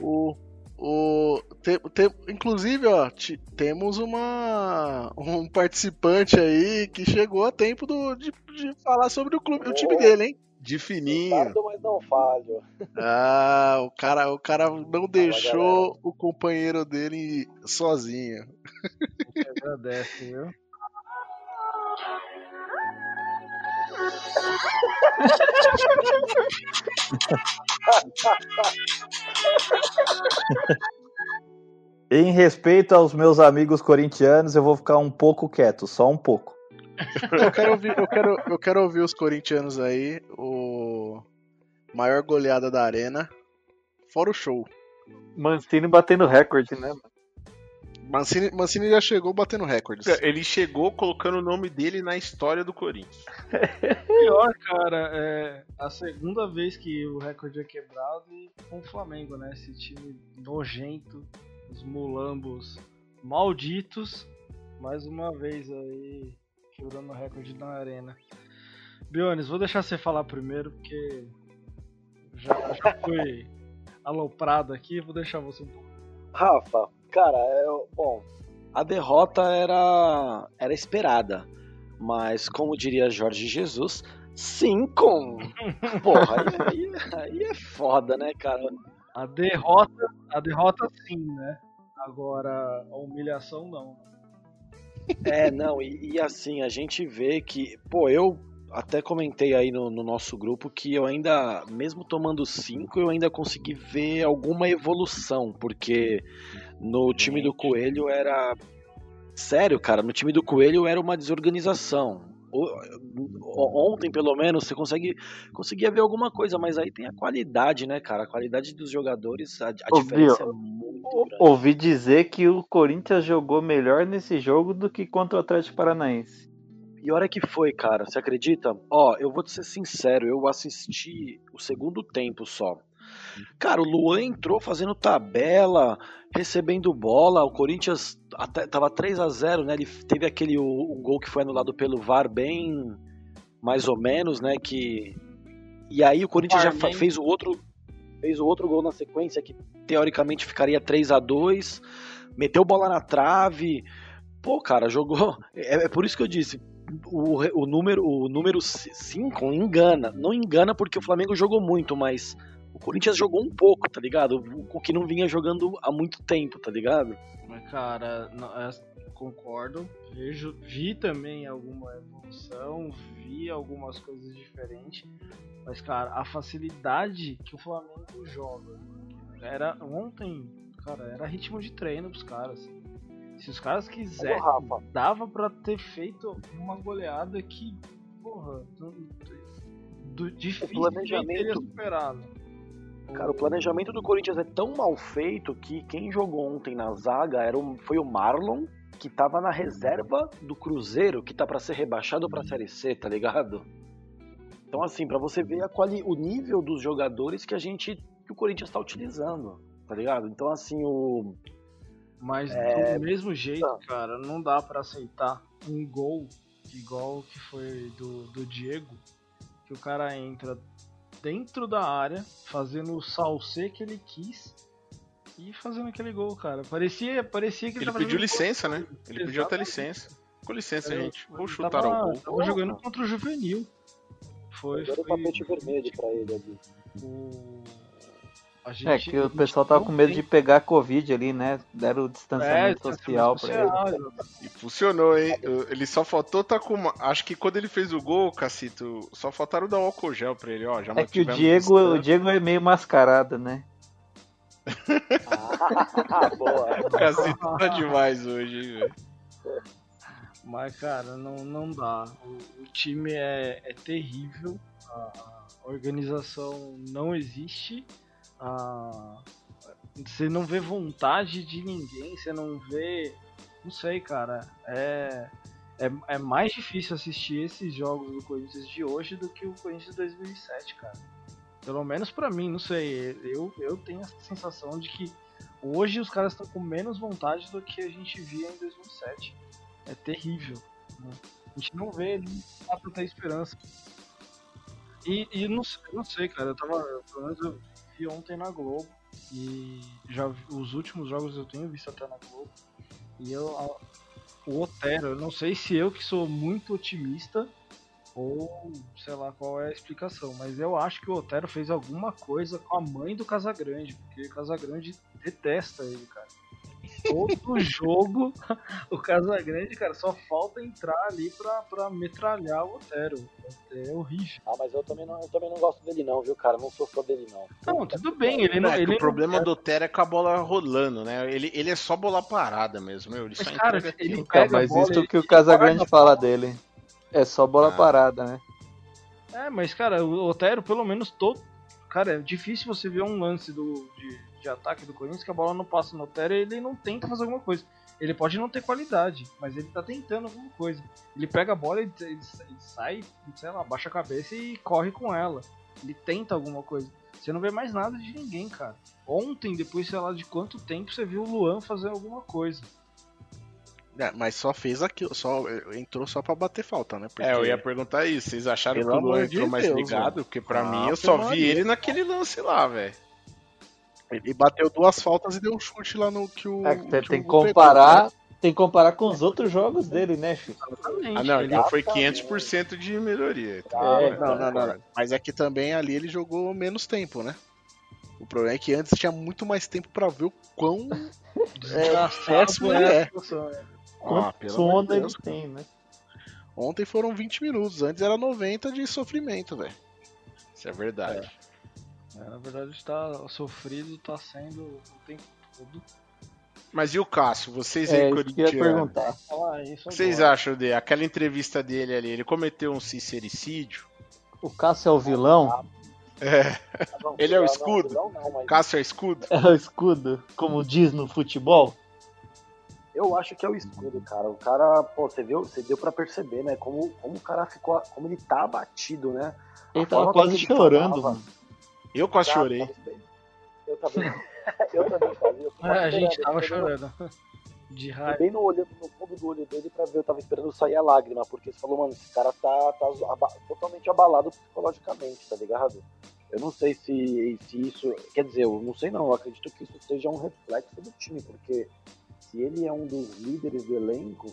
O, o, te- te- inclusive, ó, ti- temos uma um participante aí que chegou a tempo do, de, de falar sobre o clube, o time dele, hein? De fininho. mas não falho. Ah, o cara, o cara não deixou o companheiro dele sozinho. Agradece, viu? Em respeito aos meus amigos corintianos, eu vou ficar um pouco quieto, só um pouco. Eu quero ouvir, eu quero, eu quero ouvir os corintianos aí, o maior goleada da arena, fora o show. Mancini batendo recorde, né? Mancini, Mancini já chegou batendo recordes. Ele chegou colocando o nome dele na história do Corinthians. Pior, cara, é a segunda vez que o recorde é quebrado e com o Flamengo, né? Esse time nojento, os mulambos malditos, mais uma vez aí quebrando o recorde na arena. Bionis, vou deixar você falar primeiro, porque já, já fui aloprado aqui, vou deixar você um pouco. Rafa, cara, é, bom, a derrota era, era esperada, mas como diria Jorge Jesus, sim, com. Porra, aí, aí, aí é foda, né, cara? A derrota, a derrota sim, né? Agora a humilhação não. É, não, e, e assim, a gente vê que, pô, eu até comentei aí no, no nosso grupo que eu ainda, mesmo tomando cinco, eu ainda consegui ver alguma evolução, porque no time do Coelho era. Sério, cara, no time do Coelho era uma desorganização. Ontem, pelo menos, você consegue conseguia ver alguma coisa, mas aí tem a qualidade, né, cara? A qualidade dos jogadores, a, a diferença é muito Ou- grande. Ouvi dizer que o Corinthians jogou melhor nesse jogo do que contra o Atlético Paranaense. Pior é que foi, cara. Você acredita? Ó, eu vou te ser sincero, eu assisti o segundo tempo só. Cara, o Luan entrou fazendo tabela, recebendo bola. O Corinthians até, tava 3 a 0 né? Ele teve aquele o, um gol que foi anulado pelo VAR bem mais ou menos, né? Que e aí o Corinthians já fez o outro fez o outro gol na sequência que teoricamente ficaria 3 a 2 meteu bola na trave. Pô, cara, jogou. É, é por isso que eu disse. O, o número o número 5 engana. Não engana porque o Flamengo jogou muito, mas o Corinthians jogou um pouco, tá ligado? O, que não vinha jogando há muito tempo, tá ligado? Mas, cara, não, é, concordo. Vejo, vi também alguma evolução, vi algumas coisas diferentes. Mas, cara, a facilidade que o Flamengo joga. Era ontem, cara, era ritmo de treino pros caras. Se os caras quisessem, ô, dava pra ter feito uma goleada que, porra, do, do, dificilmente planejamento- teria superado. Cara, o planejamento do Corinthians é tão mal feito que quem jogou ontem na zaga era o, foi o Marlon, que tava na reserva do Cruzeiro, que tá pra ser rebaixado pra Série C, tá ligado? Então, assim, pra você ver a quali, o nível dos jogadores que a gente. que o Corinthians tá utilizando, tá ligado? Então, assim, o. Mas É, do mesmo jeito, cara, não dá pra aceitar um gol igual que foi do, do Diego, que o cara entra dentro da área, fazendo o salsê que ele quis e fazendo aquele gol, cara. Parecia, parecia que ele, Ele tava pediu licença, contra- né? Ele pediu até Exatamente. licença. Com licença, Eu- gente. Vou chutar tava, ao gol. Tava jogando contra o Juvenil. Foi, Deram o foi tapete vermelho pra ele ali. o... A É gente- que a o pessoal tava com medo tem- de pegar Covid ali, né? Deram o É, distanciamento social pra ele. E funcionou, hein? Ele só faltou tá com uma... Acho que quando ele fez o gol, Cacito, só faltaram dar o álcool gel pra ele, ó. Já É que o Diego, o. Diego é meio mascarado, né? Ah, boa. O Cacito tá demais hoje, hein, velho. Mas, cara, não, não dá. O, o time é, é terrível. A organização não existe. A, você não vê vontade de ninguém. Você não vê. Não sei, cara. É, é, é mais difícil assistir esses jogos do Corinthians de hoje do que o Corinthians de 2007, cara. Pelo menos pra mim, não sei. Eu, eu tenho essa sensação de que hoje os caras estão com menos vontade do que a gente via em 2007 é terrível. né? A gente não vê, não dá pra ter esperança. E, e não, não sei, cara, eu tava. Pelo menos eu vi ontem na Globo. E já os últimos jogos eu tenho visto até na Globo. E eu. a- o Otero, eu não sei se eu que sou muito otimista ou sei lá qual é a explicação, mas eu acho que o Otero fez alguma coisa com a mãe do Casagrande, porque o Casagrande detesta ele, cara. Todo jogo o Casagrande, cara, só falta entrar ali pra, pra metralhar o Otero. É horrível. Ah, mas eu também, não, eu também não gosto dele não, viu, cara? Não sou fã dele não. Não, tudo bem, ele não. É, ele o problema não... do Otero é com a bola rolando, né? Ele, ele é só bola parada mesmo, meu. Ele Mas, só cara, ele aquilo. pega É, mas a bola, isso ele- que o Casagrande fala dele. É só bola Ah. parada, né? É, mas, cara, o Otero, pelo menos todo. Cara, é difícil você ver um lance do, de, de ataque do Corinthians que a bola não passa no Otero e ele não tenta fazer alguma coisa. Ele pode não ter qualidade, mas ele tá tentando alguma coisa. Ele pega a bola e ele, ele sai, sei lá, baixa a cabeça e corre com ela. Ele tenta alguma coisa. Você não vê mais nada de ninguém, cara. Ontem, depois, sei lá, de quanto tempo você viu o Luan fazer alguma coisa. É, mas só fez aquilo, só entrou só pra bater falta, né? Porque É, eu ia perguntar isso. Vocês acharam Pelo que o Luan entrou mais Deus, ligado? mano. Porque pra Ah, mim eu só vi ele naquele lance lá, velho. ele bateu duas faltas e deu um chute lá no que o. É, que tem, que comparar, pegou, né? tem que comparar com os outros jogos dele, né, filho? Exatamente. Ah, não, ele foi 500% de melhoria. então, É, né? Não, não, não, não. Mas é que também ali ele jogou menos tempo, né? O problema é que antes tinha muito mais tempo pra ver o quão Desgraçado péssimo é ele a é. é. Ah, Quanto pelo amor de sono ele Deus. tem, né? Ontem foram 20 minutos, antes era 90 de sofrimento, velho. Isso é verdade. É, na verdade, tá sofrido, tá sendo o tempo todo. Mas e o Cássio? Vocês É, aí, eu perguntar. O que vocês acham dele? Aquela entrevista dele ali, ele cometeu um sincericídio? O Cássio é o vilão? É. Não, Ele é o escudo? Não, não, mas Cássio é escudo? É o escudo, como diz no futebol? Eu acho que é o escudo, cara. O cara, pô, você viu, você deu pra perceber, né? Como, como o cara ficou, como ele tá abatido, né? A Ele tava forma quase ele chorando, falava, mano. Eu quase cara, chorei. Eu também. eu também. Eu É, a gente tava eu tava chorando. De raiva. bem no, olho, no fundo do olho dele pra ver, eu tava esperando sair a lágrima, porque você falou, mano, esse cara tá, tá aba- totalmente abalado psicologicamente, tá ligado? Eu não sei se, se isso. Quer dizer, eu não sei não, eu acredito que isso seja um reflexo do time, porque se ele é um dos líderes do elenco,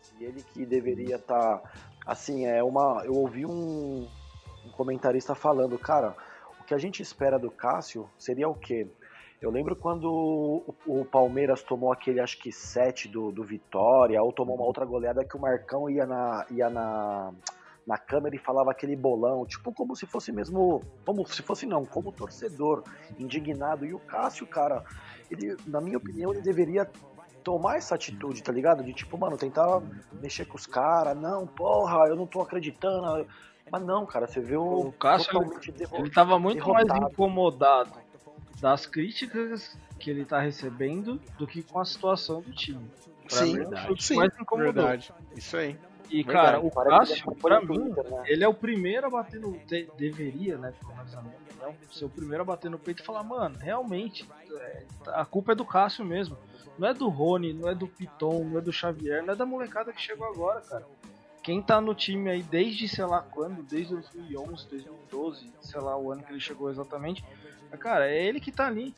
se ele que deveria estar. assim, é uma. Eu ouvi um, um comentarista falando, cara, o que a gente espera do Cássio seria o quê? Eu lembro quando o, o Palmeiras tomou aquele, acho que 7 do, do Vitória, ou tomou uma outra goleada que o Marcão ia na, ia na, na câmera e falava aquele bolão, tipo como se fosse mesmo, como se fosse não, como torcedor, indignado. E o Cássio, cara, ele, na minha opinião, ele deveria tomar essa atitude, tá ligado? De tipo, mano, tentar mexer com os caras, não, porra, eu não tô acreditando. Mas não, cara, você vê o, Cássio, ele tava muito mais derrotado. incomodado das críticas que ele tá recebendo do que com a situação do time. Pra Sim, verdade. Sim, mais incomodou. verdade. Isso aí. E, Verdade. cara, o que Cássio, pra mim, Twitter, né? ele é o primeiro a bater no. de- deveria, né? Pelo menos na minha opinião, ser o primeiro a bater no peito e falar, mano, realmente, é, a culpa é do Cássio mesmo. Não é do Rony, não é do Piton, não é do Xavier, não é da molecada que chegou agora, cara. Quem tá no time aí desde sei lá quando, desde 2011, 2012, sei lá o ano que ele chegou exatamente, cara, é ele que tá ali.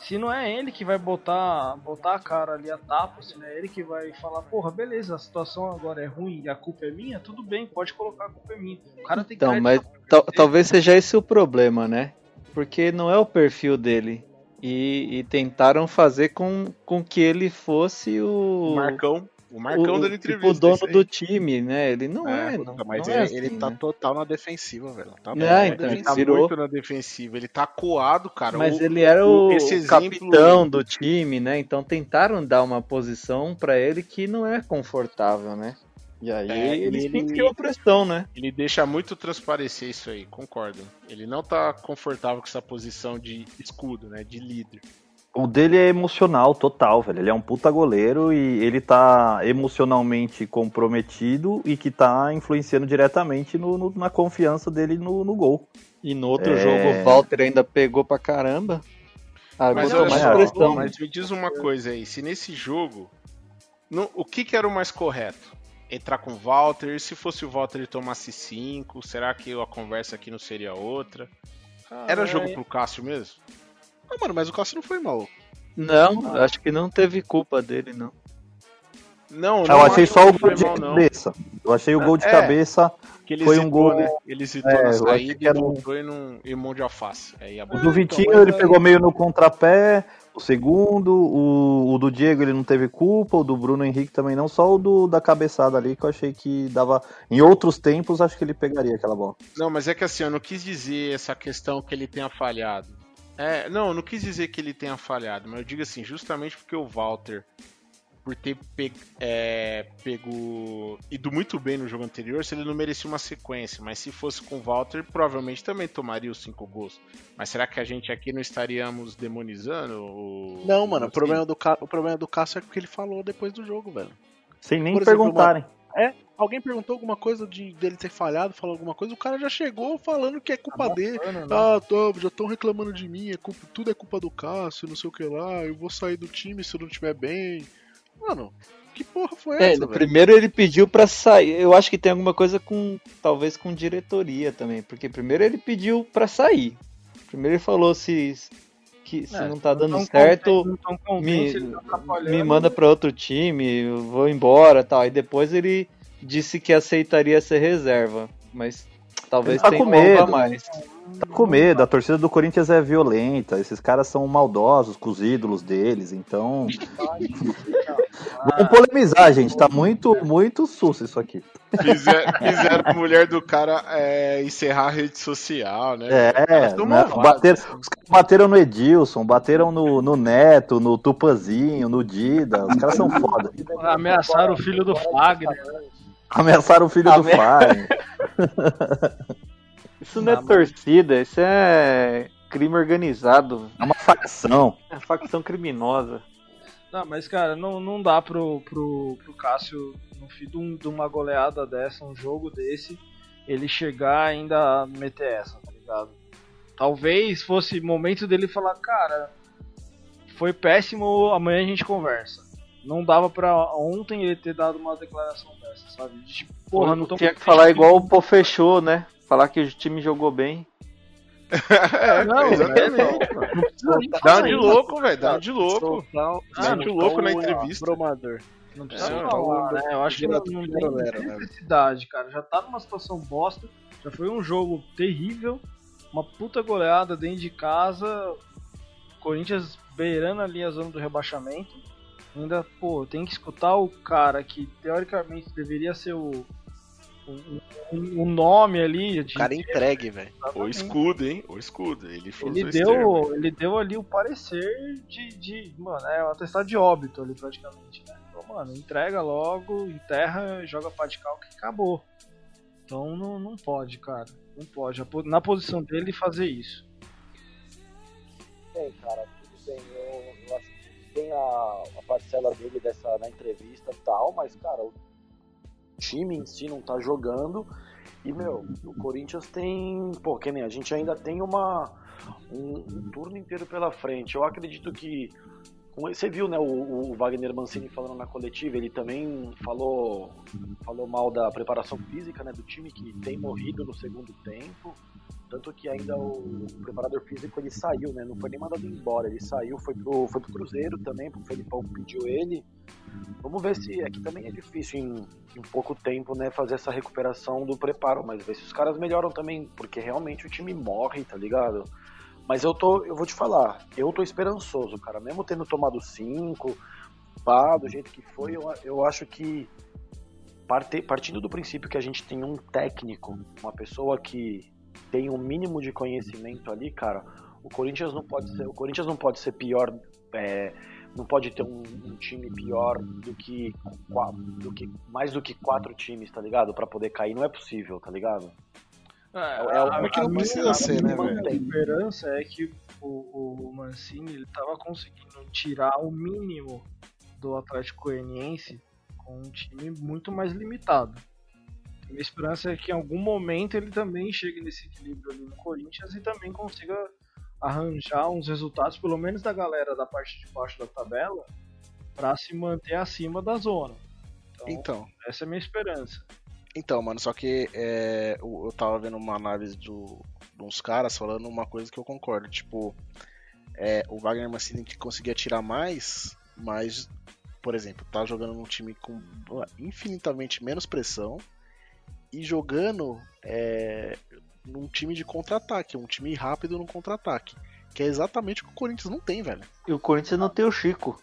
Se não é ele que vai botar, botar a cara ali a tapa, se não é ele que vai falar, porra, beleza, a situação agora é ruim e a culpa é minha, tudo bem, pode colocar a culpa é minha. O cara tem que Então, dar mas tal- talvez seja esse o problema, né? Porque não é o perfil dele. E, e tentaram fazer com, com que ele fosse o. O Marcão. O Marcão o, dando tipo, entrevista. o dono do time, né? Ele não é. não, mas não ele, é assim, ele tá né? total na defensiva, velho. Tá, É, então, ele defensivo, virou- muito na defensiva. Ele tá coado, cara. Mas O- ele era o, exemplo- capitão do time, né? Então tentaram dar uma posição pra ele que não é confortável, né? E aí É, ele, ele- sentiu a pressão, né? Ele deixa muito transparecer isso aí, concordo. Ele não tá confortável com essa posição de escudo, né? De líder. O dele é emocional total, velho. Ele é um puta goleiro e ele tá emocionalmente comprometido e que tá influenciando diretamente no- no- na confiança dele no, no gol. E no outro É. jogo o Walter ainda pegou pra caramba. Ah, Mas, olha mais pressão. mas me diz uma coisa aí, se nesse jogo, no- o que, que era o mais correto? Entrar com o Walter, e se fosse o Walter ele tomasse 5, será que a conversa aqui não seria outra? Era jogo pro Cássio mesmo? Ah, mano, mas o Cássio não foi mal. Não, acho que não teve culpa dele, não. Não, Eu achei só o gol de mal, não. cabeça. Eu achei o gol de É, cabeça. Que ele foi um gol. né? Ele hesitou É, na saída que e era um- voltou e, não, e mão de alface. Aí a O bola- do Vitinho ele pegou meio no contrapé. O segundo, o, o do Diego ele não teve culpa, o do Bruno Henrique também não, só o do, da cabeçada ali que eu achei que dava. Em outros tempos, acho que ele pegaria aquela bola. Não, mas é que assim, eu não quis dizer essa questão que ele tenha falhado. É, não, não quis dizer que ele tenha falhado, mas eu digo assim, justamente porque o Walter, por ter pe é, pego. ido muito bem no jogo anterior, se ele não merecia uma sequência. Mas se fosse com o Walter, provavelmente também tomaria os cinco gols. Mas será que a gente aqui não estaríamos demonizando o. Não, mano, o o problema, do Ca... o problema do Cássio é o que ele falou depois do jogo, velho. Sem nem Por exemplo, perguntarem. uma- É, alguém perguntou alguma coisa de dele ter falhado, falou alguma coisa, o cara já chegou falando que é culpa dele. né? Ah, tô, já estão reclamando de mim, é culpa, tudo é culpa do Cássio, não sei o que lá, eu vou sair do time se eu não estiver bem. Mano, que porra foi É, essa, primeiro ele pediu pra sair. Eu acho que tem alguma coisa com. Talvez com diretoria também. Porque primeiro ele pediu pra sair. Primeiro ele falou se. Que se É, não tá dando certo, ele me, tá me manda pra outro time, eu vou embora tal. E depois ele disse que aceitaria ser reserva. Mas talvez tá tenha com algo a medo. mais. Tá com medo, a torcida do Corinthians é violenta, esses caras são maldosos com os ídolos deles, então. Vamos polemizar, gente. Tá muito, muito susto isso aqui. Fizer- Fizeram a mulher do cara é, encerrar a rede social, né? É, né, malvadas. bateram, os caras bateram no Edilson, bateram no, no Neto, no Tupanzinho, no Dida. Os caras são foda. Ameaçaram o filho do Fagner. Ameaçaram o filho do Ame- Fagner. Isso não é torcida, isso é crime organizado. É uma facção. É facção criminosa. Não, mas cara, não, não dá pro, pro, pro Cássio, no fim de, um- de uma goleada dessa, um jogo desse, ele chegar ainda a meter essa, tá ligado? Talvez fosse momento dele falar, cara, foi péssimo, amanhã a gente conversa. Não dava pra ontem ele ter dado uma declaração dessa, sabe? De, tipo, porra, não tô Tinha que falar igual o Pô fechou, né? Falar que o time jogou bem. É, Não, exatamente. Não nem Dá de louco, velho. Dá de louco. Dá de louco na entrevista. Bromador. Não precisa É, falar, né? Eu acho que não, não tem né? necessidade, cara. Já tá numa situação bosta. Já foi um jogo terrível. Uma puta goleada dentro de casa. Corinthians beirando ali a zona do rebaixamento. Ainda, pô, tem que escutar o cara que teoricamente deveria ser o, um nome ali. De... O cara entregue, velho. O escudo, hein? O escudo. Ele, ele deu, ele deu ali o parecer de, de. Mano, é um atestado de óbito ali praticamente, né? Então, mano, entrega logo, enterra, joga pá de cal que acabou. Então não, não pode, cara. Não pode. Na posição dele fazer isso. Bem, cara, tem a, a parcela dele dessa na entrevista e tal, mas, cara, o time em si não tá jogando. E, meu, o Corinthians tem. Pô, que nem a gente ainda tem uma. Um, um turno inteiro pela frente. Eu acredito que você viu, né, o, o, Wagner Mancini falando na coletiva, ele também falou, falou mal da preparação física, né, do time que tem morrido no segundo tempo. Tanto que ainda o, preparador físico ele saiu, né, não foi nem mandado embora, ele saiu, foi pro, foi pro Cruzeiro também, o Felipão pediu ele. Vamos ver se aqui também é difícil em, em pouco tempo, né, fazer essa recuperação do preparo, mas ver se os caras melhoram também, porque realmente o time morre, tá ligado? Mas eu tô, eu vou te falar, eu tô esperançoso, cara. Mesmo tendo tomado cinco, pá, do jeito que foi, eu, eu acho que partindo do princípio que a gente tem um técnico, uma pessoa que tem um mínimo de conhecimento ali, cara, o Corinthians não pode ser, o Corinthians não pode ser pior, é, não pode ter um, um, time pior do que, do que mais do que quatro times, tá ligado? Para poder cair, não é possível, tá ligado? É, é, a, é que não precisa ser, né, velho? A esperança é que o, o Mancini ele tava conseguindo tirar o mínimo do Atlético Goianiense com um time muito mais limitado. Minha esperança é que em algum momento ele também chegue nesse equilíbrio ali no Corinthians e também consiga arranjar uns resultados, pelo menos da galera da parte de baixo da tabela, para se manter acima da zona. Então, então, essa é a minha esperança. Então, mano, só que é, eu tava vendo uma análise do, de uns caras falando uma coisa que eu concordo. Tipo, é, o Wagner Mancini que conseguia tirar mais, mas, por exemplo, tá jogando num time com infinitamente menos pressão e jogando é, num time de contra-ataque, um time rápido no contra-ataque. Que é exatamente o que o Corinthians não tem, velho. E o Corinthians não tem o Chico.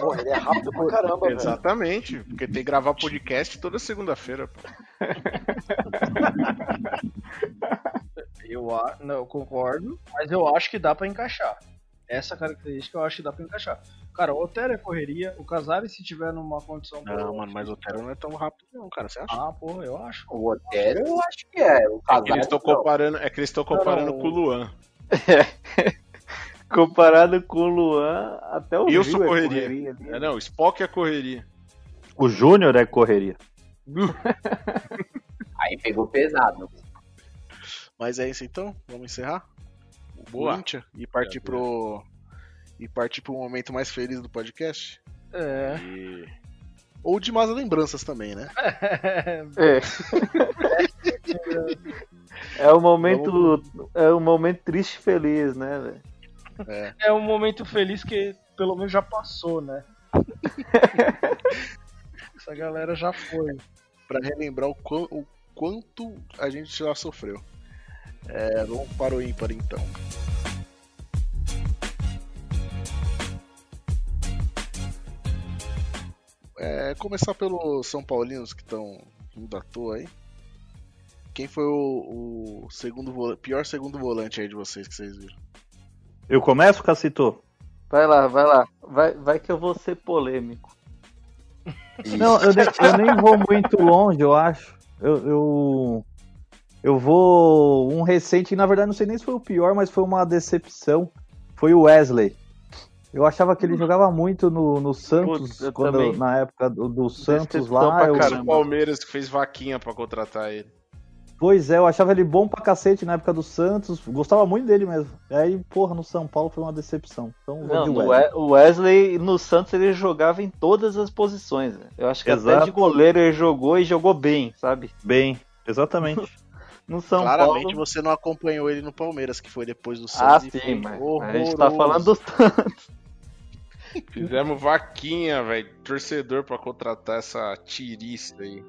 Pô, ele é rápido pra caramba, Exatamente, velho. porque tem que gravar podcast toda segunda-feira, pô. eu, não, eu concordo, mas eu acho que dá para encaixar. Essa característica eu acho que dá pra encaixar. Cara, o Otero é correria, o Casares se tiver numa condição Não, boa, mano, mas o Otero não é tão rápido não, cara, você acha? Ah, porra, eu acho. O Otero eu acho que é. O Casares é que eles estão comparando, é que eles estão comparando não, com o Luan. Comparado com o Luan, até o Eu sou é correria. correria é, não, Spock é correria. O Júnior é correria. Aí pegou pesado. Mas é isso então? Vamos encerrar? Boa. Corinthians e partir pro e partir pro momento mais feliz do podcast? É. E... Ou de más lembranças também, né? é. é o momento Vamos... é o momento triste e feliz, né, velho? É. é um momento feliz que pelo menos já passou, né? Essa galera já foi. Para relembrar o, qu o, quanto a gente já sofreu. É, vamos para o ímpar então. É, começar pelos São Paulinos que estão indo à toa aí. Quem foi o, o segundo pior segundo volante aí de vocês que vocês viram? Eu começo, Cacito? Vai lá, vai lá. Vai, vai que eu vou ser polêmico. Não, eu, eu, nem vou muito longe, eu acho. Eu, eu, eu vou. Um recente, na verdade, não sei nem se foi o pior, mas foi uma decepção. Foi o Wesley. Eu achava que ele jogava muito no, no Santos, Putz, quando, na época do, do Santos lá. Eu... O Palmeiras que fez vaquinha para contratar ele. Pois é, eu achava ele bom pra cacete na época do Santos, gostava muito dele mesmo. E aí, porra, no São Paulo foi uma decepção. Então, Não, Wesley. o Wesley no Santos ele jogava em todas as posições. Né? Eu acho que Exato. até de goleiro ele jogou e jogou bem, sabe? Bem, exatamente. no São Claramente Paulo... você não acompanhou ele no Palmeiras, que foi depois do Santos. Ah, sim, mas a gente tá falando do Santos. Fizemos vaquinha, velho. Torcedor para contratar essa tirista aí.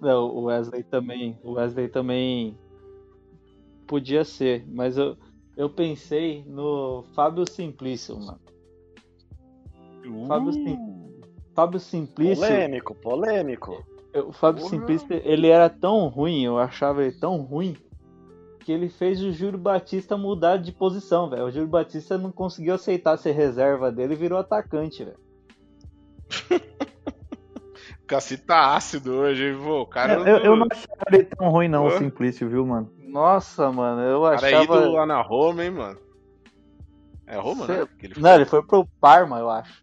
Não, o Wesley também. O Wesley também podia ser, mas eu, eu pensei no Fábio Simplício, mano. Uh. Fábio, Sim, Fábio Simplício. Polêmico, polêmico. O Fábio Porra. Simplista, ele era tão ruim, eu achava ele tão ruim, que ele fez o Júlio Batista mudar de posição, velho. O Júlio Batista não conseguiu aceitar ser reserva dele e virou atacante, velho. O Cacete tá ácido hoje, hein, vô? O cara, Eu, eu- eu não achava ele tão ruim, não, o Hã? Simplício, viu, mano? Nossa, mano, eu o cara é ídolo achava. lá na Roma, hein, mano? É Roma, Sei- né? Que ele foi. Não, ele foi pro Parma, eu acho.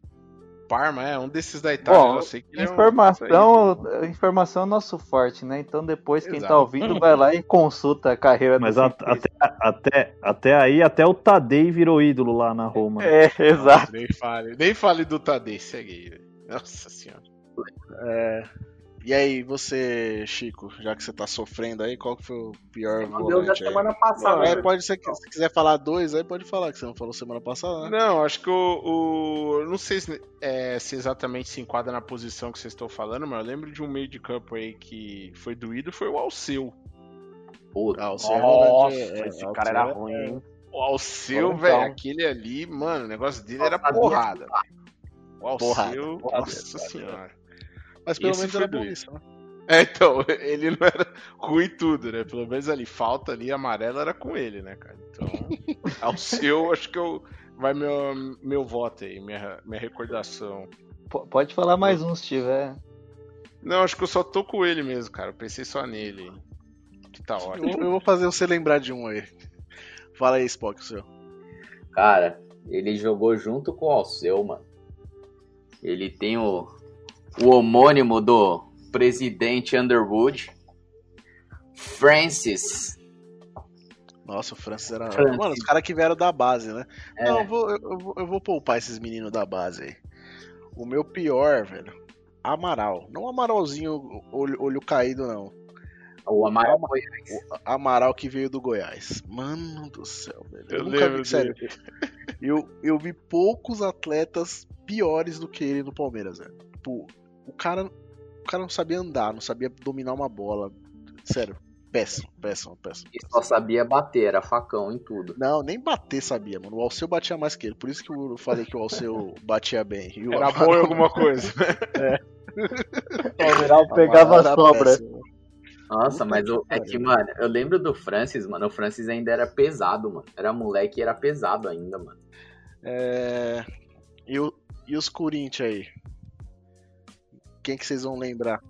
Parma, é um desses da Itália. Bom, eu sei que ele é um- informação, informação é nosso forte, né? Então depois quem tá Exato. ouvindo vai lá e consulta a carreira Mas do a- até, até, até aí, até o Tadei virou ídolo lá na Roma. É, exato. Nem fale, nem fale do Tadei, segue aí. Nossa senhora. É, E aí, você, Chico, já que você tá sofrendo aí, qual que foi o pior Deu da volante aí? semana passada. Não, é, pode ser que se quiser falar dois, aí pode falar, que você não falou semana passada, né? Não, acho que o. o- eu não sei se, é, se exatamente se enquadra na posição que vocês estão falando, mas eu lembro de um meio de campo aí que foi doído, foi o Alceu. Ah, o seu Nossa, é- esse é- cara era é- ruim, hein? O Alceu, Então. velho, aquele ali, mano, o negócio dele era porrada. O Alceu, Porrada, porrada, nossa senhora. Mas pelo Esse menos foi era doido. bonito, né? É, então, ele não era ruim tudo, né? Pelo menos ali, falta ali, amarela era com ele, né, cara? Então, ao seu, acho que eu. Vai meu, meu voto aí, minha, minha recordação. P- Pode falar mais um se tiver. Não, acho que eu só tô com ele mesmo, cara. Eu pensei só nele. Que tá Eu, ótimo. eu vou fazer você lembrar de um aí. Fala aí, Spock, o seu. Cara, ele jogou junto com o Alceu, mano. Ele tem o, o homônimo do presidente Underwood. Francis. Nossa, o Francis era. Francis. Mano, os caras que vieram da base, né? É. Não, eu vou, eu, vou, eu vou poupar esses meninos da base aí. O meu pior, velho. Amaral. Não Amaralzinho, olho, olho caído, não. O Amaral foi. O Amaral que veio do Goiás. Mano do céu, velho. Eu, Eu nunca lembro vi, sério. Eu, eu vi poucos atletas piores do que ele no Palmeiras, velho. Tipo, o cara, o cara não sabia andar, não sabia dominar uma bola. Sério, péssimo, péssimo, péssimo. E só sabia bater, era facão em tudo. Não, nem bater sabia, mano. O Alceu batia mais que ele. Por isso que eu falei que o Alceu batia bem. E o Era bom em alguma coisa. O Almiral pegava Amaral a sobra. péssimo. Nossa, Puta mas o, é que, mano, eu lembro do Francis, mano. O Francis ainda era pesado, mano. Era moleque e era pesado ainda, mano. É... E, o- e os Corinthians aí? Quem que vocês vão lembrar?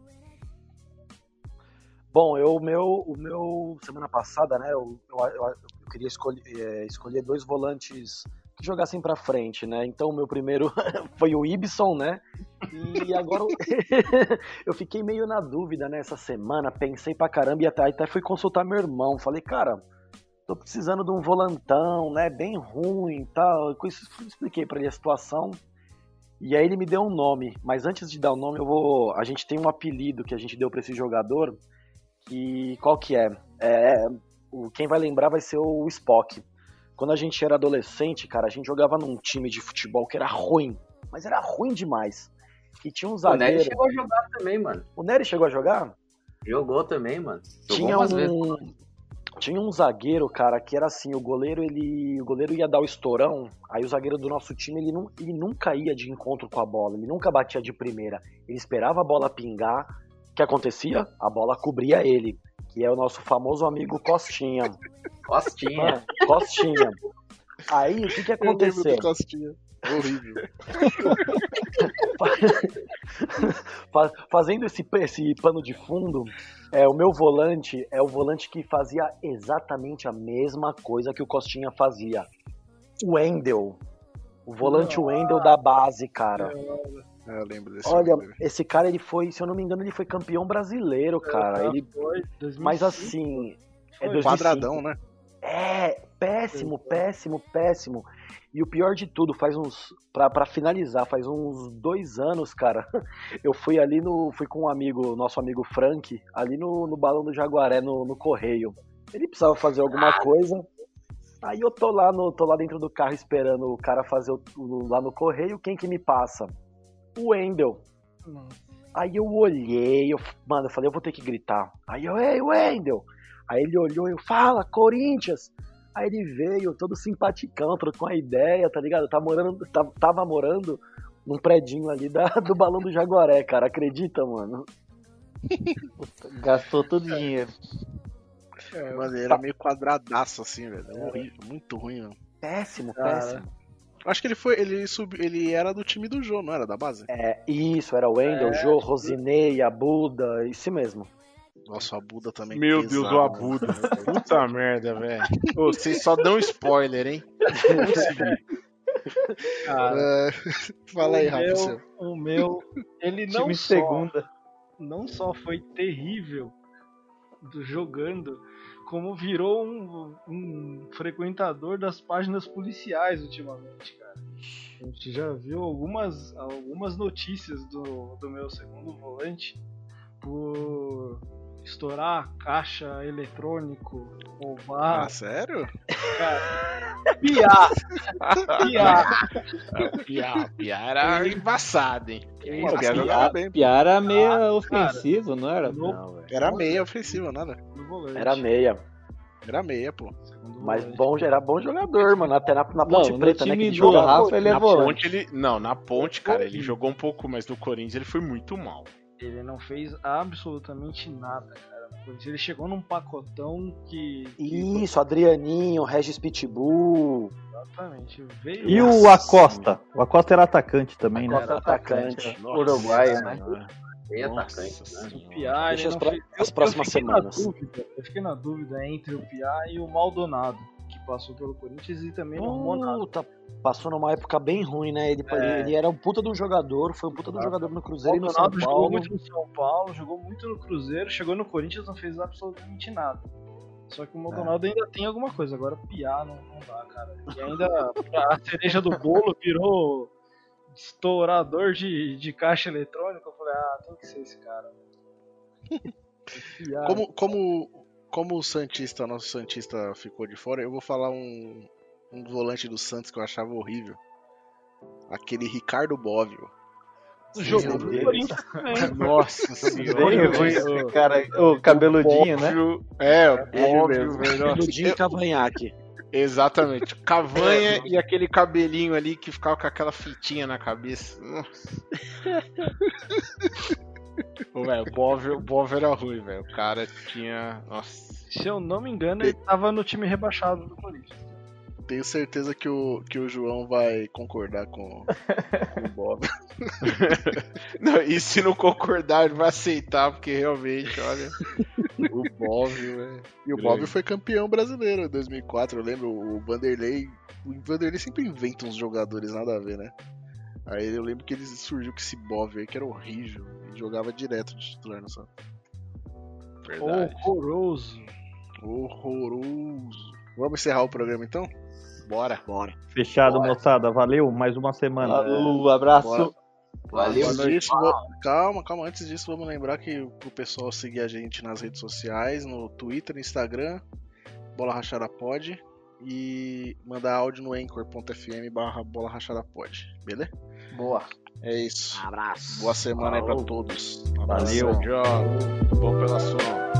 Bom, eu, o meu, o meu semana passada, né, eu, eu, eu- queria escolher, é, escolher dois volantes que jogassem pra frente, né? Então o meu primeiro foi o Ibson, né? E agora eu- fiquei meio na dúvida né, essa semana, pensei pra caramba e até, até fui consultar meu irmão. Falei, cara, tô precisando de um volantão, né? Bem ruim e tal. Eu expliquei pra ele a situação. E aí ele me deu um nome, mas antes de dar o nome, eu vou. A gente tem um apelido que a gente deu pra esse jogador. Que qual que é? É o quem vai lembrar vai ser o Spock. Quando a gente era adolescente, cara, a gente jogava num time de futebol que era ruim, mas era ruim demais. E tinha um O Nery zagueiro. chegou a jogar também, mano. O Nery chegou a jogar? Jogou também, mano. Jogou Tinha um, vezes. Tinha um zagueiro, cara, que era assim, o goleiro, ele, o goleiro ia dar o estourão, aí o zagueiro do nosso time, ele, não, ele nunca ia de encontro com a bola, ele nunca batia de primeira. Ele esperava a bola pingar, o que acontecia? A bola cobria ele, que é o nosso famoso amigo Costinha. Costinha. Mano, Costinha. Aí, o que que aconteceu? Horrível. Fa- Fazendo esse, esse pano de fundo, é, o meu volante é o volante que fazia exatamente a mesma coisa que o Costinha fazia. O Wendel. O volante Wendel da base, cara. É, eu lembro desse. Olha, nome. esse cara, ele foi, se eu não me engano, ele foi campeão brasileiro, cara. Ele, Foi, 2005. mas assim, é Foi. 2005. quadradão, né? É, péssimo, péssimo, péssimo. E o pior de tudo, faz uns. Pra, pra finalizar, faz uns dois anos, cara. Eu fui ali no. Fui com um amigo, nosso amigo Frank, ali no, no Balão do Jaguaré, no, no Correio. Ele precisava fazer alguma coisa. Aí eu tô lá, no, tô lá dentro do carro esperando o cara fazer o, o- lá no Correio. Quem que me passa? O Wendel. Aí eu olhei, eu, mano, eu falei, eu vou ter que gritar. Aí eu, ei, Wendel! Aí ele olhou e eu, fala, Corinthians! Aí ele veio, todo simpaticão, trocou uma ideia, tá ligado? Tá morando, tá- tava morando num predinho ali da, do Balão do Jaguaré, cara. Acredita, mano? Gastou todo o dinheiro. Mano, ele era meio quadradaço assim, velho. É horrível, muito ruim, mano. Péssimo, Cara. péssimo. Acho que ele foi. Ele subiu. Ele era do time do Jô, não era da base? É, isso, era o Wendel, É. Jô, Rosinei, Abuda, isso mesmo. Nossa, a Buda também. Meu pesado, Deus, o Abuda. Puta merda, velho. Vocês só dão spoiler, hein? Cara, É, Fala aí, o Rafa. seu. o meu, ele não Time só, segunda. não só foi terrível do- jogando, como virou um, um frequentador das páginas policiais ultimamente, cara. A gente já viu algumas, algumas notícias do, do meu segundo volante por estourar caixa eletrônico, roubar. Ah, sério? Cara, piar! Piar! Piá, Piá era embaçado, hein? Pô, jogava bem. Piara era meio Ah, ofensivo, não era? no- Não, velho. Era meia ofensiva, nada. Era meia. Era meia, pô. Mas bom, era bom jogador, mano. Até na, na Não, Ponte no Preta, né? Que ele jogava Rafa, ele é na volante. ponte ele. Não, na ponte, cara, ele jogou um pouco, mas no Corinthians ele foi muito mal. Ele não fez absolutamente nada, cara. Ele chegou num pacotão que. que- Isso, Adrianinho, Regis Pitbull. Exatamente. Veio. E o Acosta? O Acosta era atacante também, né? Acosta atacante. Uruguaio, né? Bem Nossa atacante. né? O Piá, ele Deixa as pro- fez- as eu- próximas eu fiquei semanas. Na dúvida, eu fiquei na dúvida entre o Piá e o Maldonado, passou pelo Corinthians e também não arrumou nada. Puta, passou numa época bem ruim, né? Ele, É. ele era um puta de um jogador, foi um puta de um jogador no Cruzeiro e no São Maldonado jogou Paulo. muito no São Paulo, jogou muito no Cruzeiro, chegou no Corinthians não fez absolutamente nada. Só que o Maldonado ainda tem alguma coisa, agora o Piá não, não dá, cara. E ainda a cereja do bolo virou estourador de, de caixa eletrônica. Eu falei, ah, tem que ser esse cara. Como, como, como o Santista, nosso Santista ficou de fora, eu vou falar um, um volante do Santos que eu achava horrível. Aquele Ricardo Bóvio. jogou Deus. Corinthians também. Nossa senhora. ruim esse cara, o cabeludinho, né? Óbvio- É, óbvio, mesmo. velho. Ludinho e Cavanhaque. Exatamente. Cavanha e aquele cabelinho ali que ficava com aquela fitinha na cabeça. Nossa. Velho, o o Bóvio era ruim, velho. O cara tinha. Nossa. Se eu não me engano, ele tava no time rebaixado do Corinthians. Tenho certeza que o, que o João vai concordar com, com o Bob. Não, e se não concordar, ele vai aceitar, porque realmente, olha. O Bóvio, velho. E o Bob foi campeão brasileiro em 2004. Eu lembro, o Vanderlei. O Vanderlei sempre inventa uns jogadores nada a ver, né? Aí eu lembro que ele surgiu com esse Bob aí, que era horrível. Ele jogava direto de titular no Santos. Verdade. Horroroso. Horroroso. Vamos encerrar o programa então? Bora. Bora. Fechado, moçada. Valeu. Mais uma semana. Falou, abraço. Bora. Valeu, Antes disso, vou- Calma, calma. Antes disso, vamos lembrar que pro pessoal seguir a gente nas redes sociais, no Twitter, no Instagram, Bola Rachada Pod e mandar áudio no anchor.fm barra Bola Rachada Pod, beleza? Boa. É isso. Abraço. Boa semana aí pra Falou. todos. Valeu. Tchau. Bom pela sua.